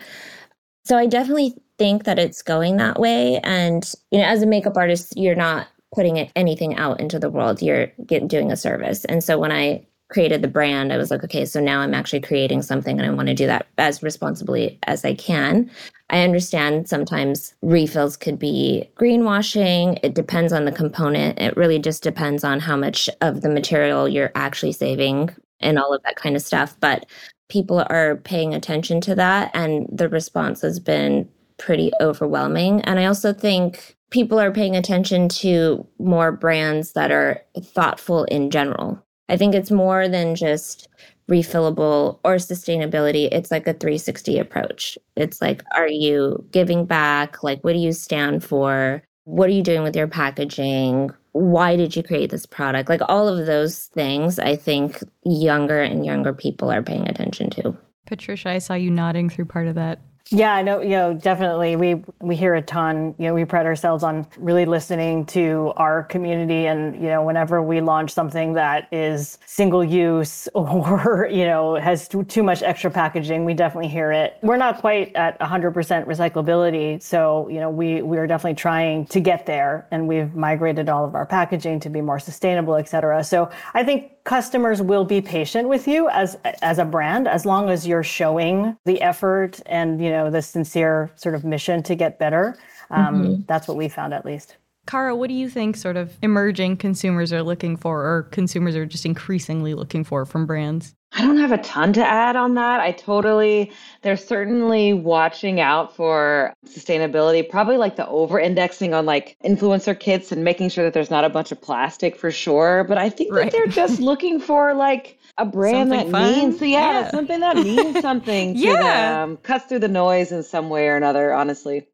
So I definitely think that it's going that way. And, you know, as a makeup artist, you're not putting anything out into the world, you're doing a service. And so when I created the brand, I was like, okay, so now I'm actually creating something and I want to do that as responsibly as I can. I understand sometimes refills could be greenwashing. It depends on the component. It really just depends on how much of the material you're actually saving and all of that kind of stuff. But people are paying attention to that, and the response has been pretty overwhelming. And I also think people are paying attention to more brands that are thoughtful in general. I think it's more than just refillable or sustainability. It's like a 360 approach. It's like are you giving back? Like what do you stand for? What are you doing with your packaging why did you create this product? Like all of those things i think younger and younger people are paying attention to. Patricia i saw you nodding through part of that yeah, I know, you know, definitely we we hear a ton. You know, we pride ourselves on really listening to our community and, you know, whenever we launch something that is single use or, you know, has too, too much extra packaging, we definitely hear it. We're not quite at 100% recyclability, so, you know, we we are definitely trying to get there and we've migrated all of our packaging to be more sustainable, et cetera. So, I think customers will be patient with you as as a brand as long as you're showing the effort and you know the sincere sort of mission to get better um, mm-hmm. that's what we found at least Kara, what do you think sort of emerging consumers are looking for or consumers are just increasingly looking for from brands? I don't have a ton to add on that. I totally, they're certainly watching out for sustainability, probably like the over indexing on like influencer kits and making sure that there's not a bunch of plastic for sure. But I think right. that they're just looking for like a brand something that fun. means, yeah, yeah, something that means something to yeah. them, cuts through the noise in some way or another, honestly.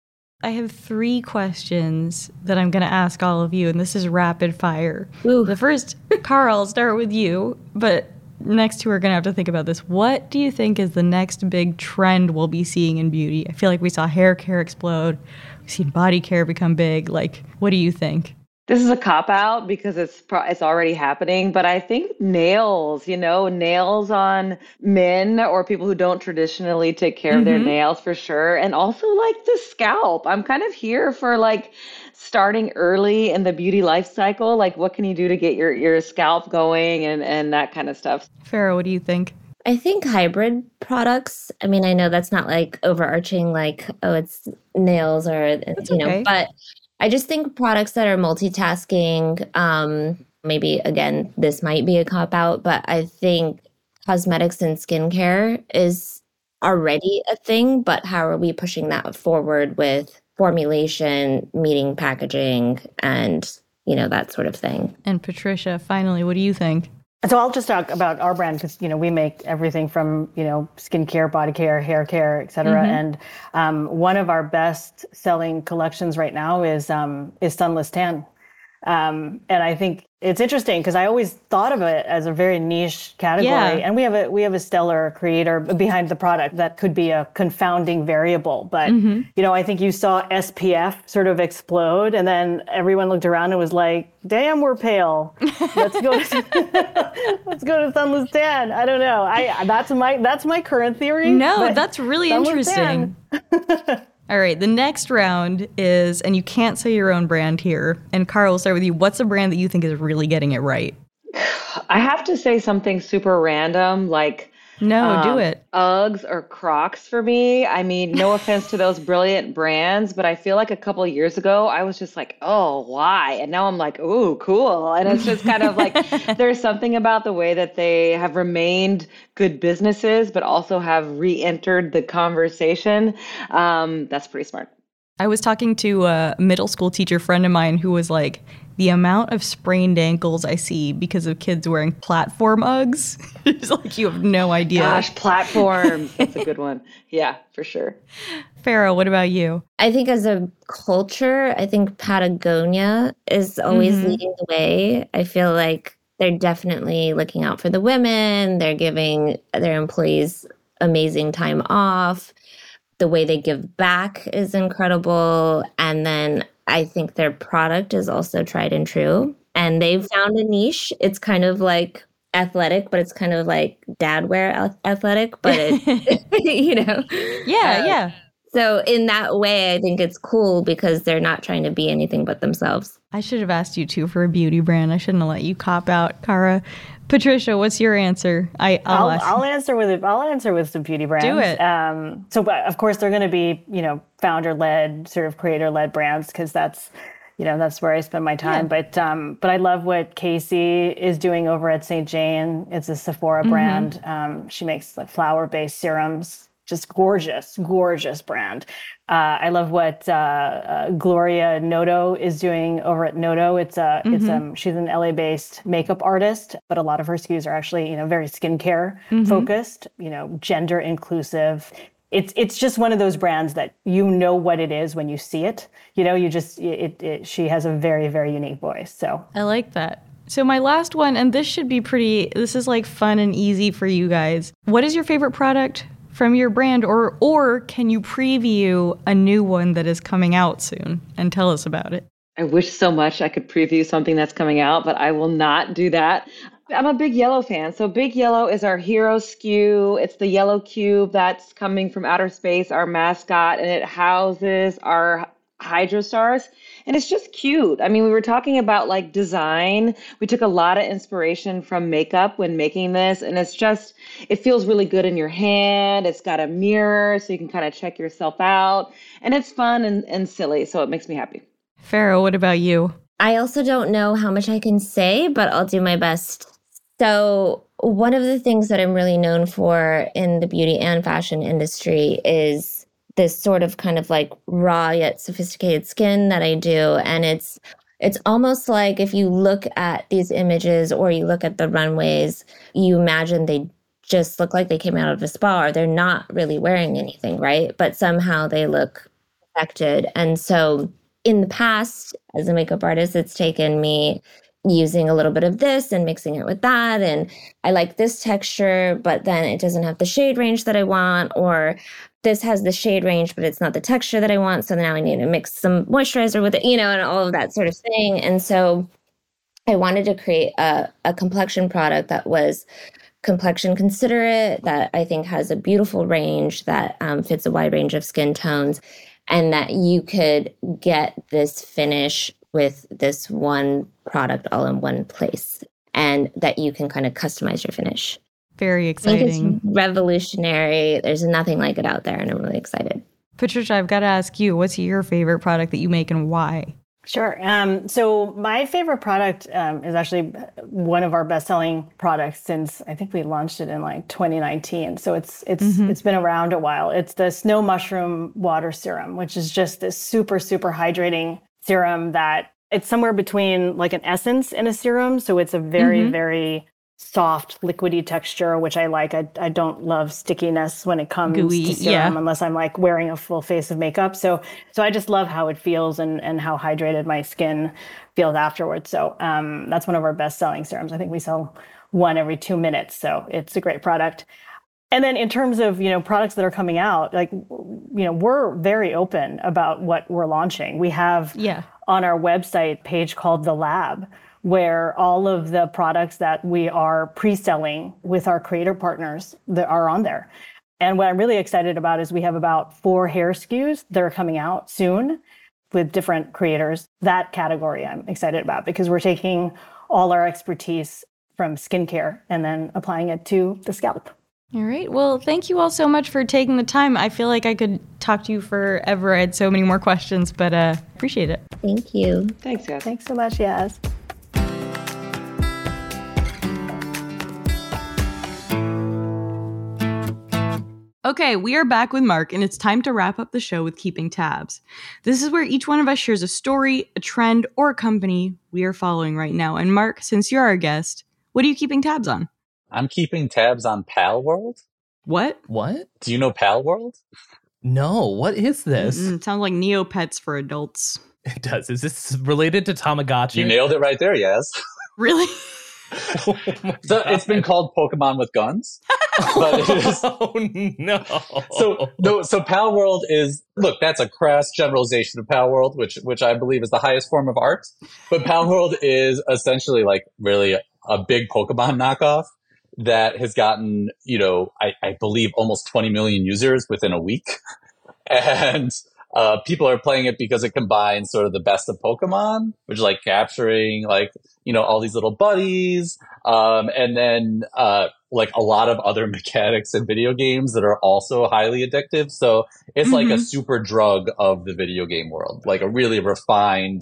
I have three questions that I'm going to ask all of you, and this is rapid fire. Ooh. The first, Kara, I'll start with you, but next two are going to have to think about this. What do you think is the next big trend we'll be seeing in beauty? I feel like we saw hair care explode, we've seen body care become big. Like, what do you think? This is a cop out because it's pro- it's already happening, but I think nails, you know, nails on men or people who don't traditionally take care mm-hmm. of their mm-hmm. nails for sure, and also like the scalp. I'm kind of here for like starting early in the beauty life cycle. Like, what can you do to get your your scalp going and and that kind of stuff. Fara, what do you think? I think hybrid products. I mean, I know that's not like overarching, like oh, it's nails or that's you know, okay. but I just think products that are multitasking, um, maybe again, this might be a cop out, but I think cosmetics and skincare is already a thing, but how are we pushing that forward with formulation, meeting packaging, and you know, that sort of thing. And Patricia, finally, what do you think? So I'll just talk about our brand because you know we make everything from you know skincare, body care, hair care, et cetera. Mm-hmm. And um, one of our best selling collections right now is um, is Sunless Tan. Um, and I think it's interesting because I always thought of it as a very niche category, yeah. and we have a we have a stellar creator behind the product that could be a confounding variable. But mm-hmm. you know, I think you saw SPF sort of explode, and then everyone looked around and was like, "Damn, we're pale. Let's go. To, let's go to sunless tan." I don't know. I that's my that's my current theory. No, that's really interesting. All right, the next round is, and you can't say your own brand here. And Kara, we'll start with you. What's a brand that you think is really getting it right? I have to say something super random, like No, um, do it. Uggs or Crocs for me. I mean, no offense to those brilliant brands, but I feel like a couple of years ago I was just like, oh, why? And now I'm like, oh, cool. And it's just kind of like there's something about the way that they have remained good businesses, but also have re-entered the conversation. Um, that's pretty smart. I was talking to a middle school teacher friend of mine who was like, the amount of sprained ankles I see because of kids wearing platform Uggs is like you have no idea. Gosh, platform. That's a good one. Yeah, for sure. Fara, what about you? I think as a culture, I think Patagonia is always mm-hmm. leading the way. I feel like they're definitely looking out for the women. They're giving their employees amazing time off the way they give back is incredible. And then I think their product is also tried and true. And they've found a niche. It's kind of like athletic, but it's kind of like dad wear athletic, but it, you know. Yeah, uh, yeah. So in that way, I think it's cool because they're not trying to be anything but themselves. I should have asked you too for a beauty brand. I shouldn't have let you cop out, Kara. Patricia, what's your answer? I I'll, I'll, I'll answer with I'll answer with some beauty brands. Do it. Um, so of course they're going to be you know founder led, sort of creator led brands because that's you know that's where I spend my time. Yeah. But um, but I love what Casey is doing over at St. Jane. It's a Sephora mm-hmm. brand. Um, she makes like flower based serums just gorgeous, gorgeous brand. Uh, I love what uh, uh, Gloria Noto is doing over at Noto. It's a, mm-hmm. it's um, she's an LA-based makeup artist, but a lot of her SKUs are actually, you know, very skincare mm-hmm. focused. You know, gender inclusive. It's it's just one of those brands that you know what it is when you see it. You know, you just it, it she has a very very unique voice. So I like that. So my last one, and this should be pretty. This is like fun and easy for you guys. What is your favorite product from your brand or or can you preview a new one that is coming out soon and tell us about it? I wish so much I could preview something that's coming out, but I will not do that. I'm a big yellow fan. So Big Yellow is our hero SKU. It's the yellow cube that's coming from outer space, our mascot, and it houses our hydro stars and it's just cute. I mean, we were talking about like design. We took a lot of inspiration from makeup when making this, and it's just, it feels really good in your hand. It's got a mirror so you can kind of check yourself out, and it's fun and, and silly, so it makes me happy. Fara, what about you? I also don't know how much I can say, but I'll do my best. So, one of the things that I'm really known for in the beauty and fashion industry is this sort of kind of like raw yet sophisticated skin that I do. And it's it's almost like if you look at these images or you look at the runways, you imagine they just look like they came out of a spa or they're not really wearing anything, right? But somehow they look affected. And so in the past, as a makeup artist, it's taken me using a little bit of this and mixing it with that. And I like this texture, but then it doesn't have the shade range that I want. Or this has the shade range, but it's not the texture that I want. So now I need to mix some moisturizer with it, you know, and all of that sort of thing. And so I wanted to create a, a complexion product that was complexion considerate, that I think has a beautiful range that um, fits a wide range of skin tones, and that you could get this finish with this one product all in one place, and that you can kind of customize your finish. Very exciting. It's revolutionary. There's nothing like it out there, and I'm really excited. Patricia, I've got to ask you, what's your favorite product that you make and why? Sure. Um, so my favorite product um, is actually one of our best-selling products since I think we launched it in like 2019. So it's it's mm-hmm. it's been around a while. It's the Snow Mushroom Water Serum, which is just this super super hydrating serum that it's somewhere between like an essence and a serum. So it's a very mm-hmm. very soft liquidy texture which i like. I, I don't love stickiness when it comes Gooey, to serum yeah. unless i'm like wearing a full face of makeup. So so i just love how it feels and and how hydrated my skin feels afterwards. So um, that's one of our best selling serums. I think we sell one every two minutes. So it's a great product. And then in terms of you know products that are coming out like you know we're very open about what we're launching. We have yeah. on our website page called the lab where all of the products that we are pre-selling with our creator partners that are on there. And what I'm really excited about is we have about four hair SKUs that are coming out soon with different creators. That category I'm excited about because we're taking all our expertise from skincare and then applying it to the scalp. All right. Well, thank you all so much for taking the time. I feel like I could talk to you forever. I had so many more questions, but uh, appreciate it. Thank you. Thanks, guys. Thanks so much, Yaz. Okay, we are back with Mark, and it's time to wrap up the show with keeping tabs. This is where each one of us shares a story, a trend, or a company we are following right now. And Mark, since you're our guest, what are you keeping tabs on? I'm keeping tabs on Palworld. What? What? Do you know Palworld? No, what is this? Mm, sounds like Neopets for adults. It does. Is this related to Tamagotchi? You nailed it right there, yes. Really? Oh So it's been called Pokemon with Guns. But it is Oh no. so no so Palworld is look, that's a crass generalization of Palworld, which which I believe is the highest form of art. But Palworld is essentially like really a, a big Pokemon knockoff that has gotten, you know, I, I believe almost 20 million users within a week. And uh, people are playing it because it combines sort of the best of Pokemon, which is like capturing like, you know, all these little buddies. Um, and then, uh, like a lot of other mechanics in video games that are also highly addictive. So it's like a Mhm. super drug of the video game world, like a really refined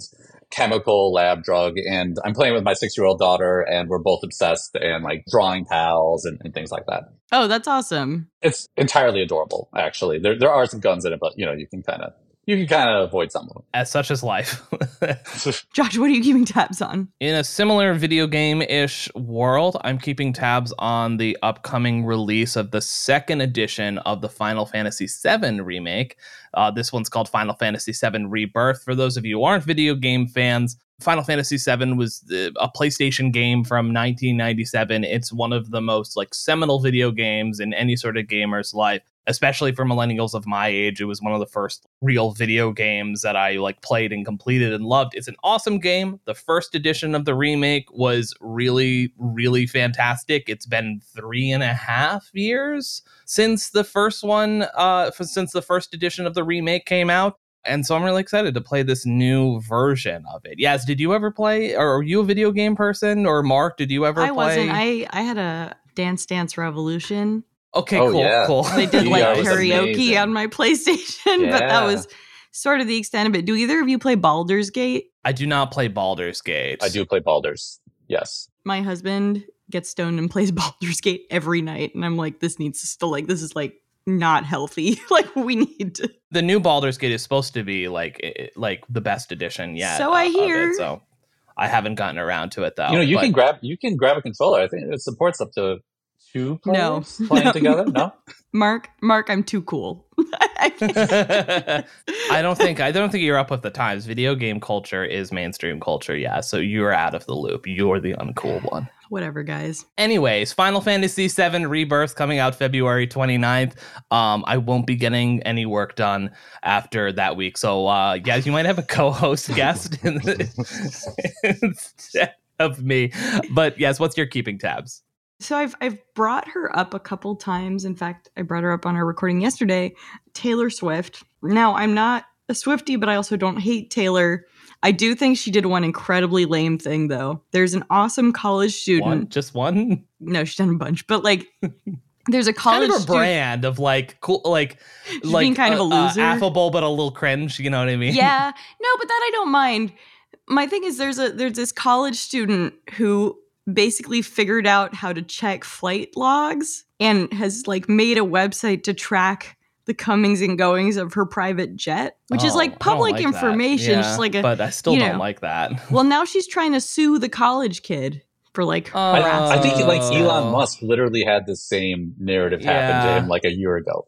chemical lab drug. And I'm playing with my six year old daughter and we're both obsessed and like drawing pals and, and things like that. Oh, that's awesome. It's entirely adorable, actually. There, there are some guns in it, but you know, you can kind of, you can kind of avoid some of them. As such is life. Josh, what are you keeping tabs on? In a similar video game ish world, I'm keeping tabs on the upcoming release of the second edition of the Final Fantasy VII remake. Uh, this one's called Final Fantasy VII Rebirth. For those of you who aren't video game fans, Final Fantasy VII was a PlayStation game from 1997. It's one of the most like seminal video games in any sort of gamer's life, especially for millennials of my age. It was one of the first real video games that I like played and completed and loved. It's an awesome game. The first edition of the remake was really, really fantastic. It's been three and a half years since the first one, uh, since the first edition of the remake came out. And so I'm really excited to play this new version of it. Yaz, did you ever play? Or are you a video game person? Or Mark, did you ever I play? wasn't. I I had a Dance Dance Revolution. okay, Oh, cool, yeah. cool. They did like Yeah, karaoke amazing. on my PlayStation, but that was sort of the extent of it. Do either of you play Baldur's Gate? I do not play Baldur's Gate. I do play Baldur's. Yes. My husband gets stoned and plays Baldur's Gate every night, and I'm like, this needs to still like this is like not healthy. like we need to. the new Baldur's Gate is supposed to be like i- like the best edition yet. So I hear. It, so I haven't gotten around to it though. you know, you but- can grab you can grab a controller. I think it supports up to two No. players playing No. together. No, Mark, Mark, I'm too cool. I don't think I don't think you're up with the times. Video game culture is mainstream culture, yeah. So you're out of the loop. You're the uncool one. Whatever, guys. Anyways, Final Fantasy VII Rebirth coming out February 29th. Um, I won't be getting any work done after that week. So uh yeah, you might have a co-host guest in instead of me. But Yaz, what's your keeping tabs? So I've I've brought her up a couple times. In fact, I brought her up on our recording yesterday. Taylor Swift. Now I'm not a Swifty, but I also don't hate Taylor. I do think she did one incredibly lame thing though. There's an awesome college student. One, just one. No, she's done a bunch, but like there's a college kind of a student- brand of like cool, like like being kind of a uh, uh, loser. affable but a little cringe. You know what I mean? yeah no but that i don't mind my thing is there's a there's this college student who basically figured out how to check flight logs and has like made a website to track the comings and goings of her private jet which is Oh, I like public like information Yeah, just like a but I still don't know. like that. well now she's trying to sue the college kid for like uh, I, I think like Oh. Elon Musk literally had the same narrative happen to him like a year ago.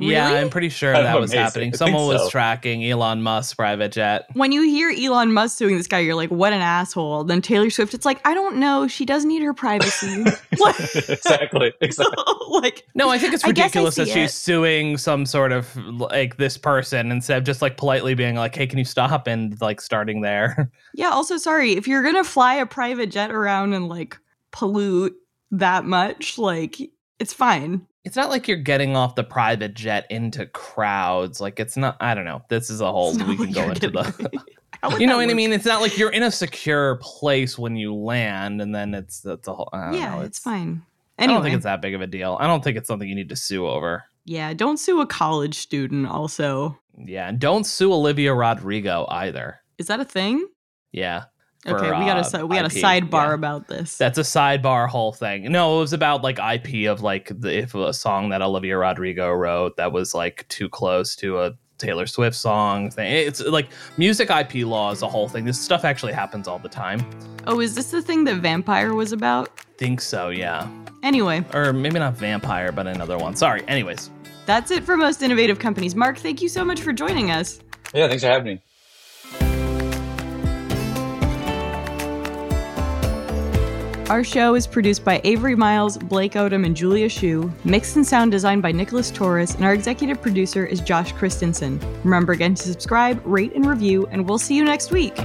Yeah, Really? I'm pretty sure Kind that was amazing. happening. I think Someone was tracking Elon Musk's private jet. when you hear Elon Musk suing this guy, you're like, what an asshole. Then Taylor Swift, it's like, I don't know. She does need her privacy. Like- exactly. Exactly. like, No, I think it's I I ridiculous that see she's it. suing some sort of like this person instead of just like politely being like, "Hey, can you stop?" and like starting there. Yeah, also sorry, if you're gonna fly a private jet around and like pollute that much, like it's fine. It's not like you're getting off the private jet into crowds. Like it's not. I don't know. This is a whole. We can go into the. getting- How would You know what I mean? It's not like you're in a secure place when you land, and then it's that's a whole. I don't Yeah, know, it's fine. I don't think it's that big of a deal. I don't think it's something you need to sue over. Yeah, don't sue a college student also. Yeah, and don't sue Olivia Rodrigo either. Is that a thing? Yeah. For, Okay, we got a uh, we got a sidebar yeah. about this. That's a sidebar whole thing. No, it was about like IP of like the if a song that Olivia Rodrigo wrote that was like too close to a Taylor Swift song thing. It's like music IP law is a whole thing. This stuff actually happens all the time. oh, is this the thing that Vampire was about? Think so, yeah. Anyway, Or maybe not vampire, but another one. Sorry. Anyways. that's it for most innovative companies. Mark, thank you so much for joining us. Yeah, thanks for having me. Our show is produced by Avery Miles, Blake Odom, and Julia Shu, mixed and sound designed by Nicholas Torres, and our executive producer is Josh Christensen. Remember again to subscribe, rate, and review, and we'll see you next week.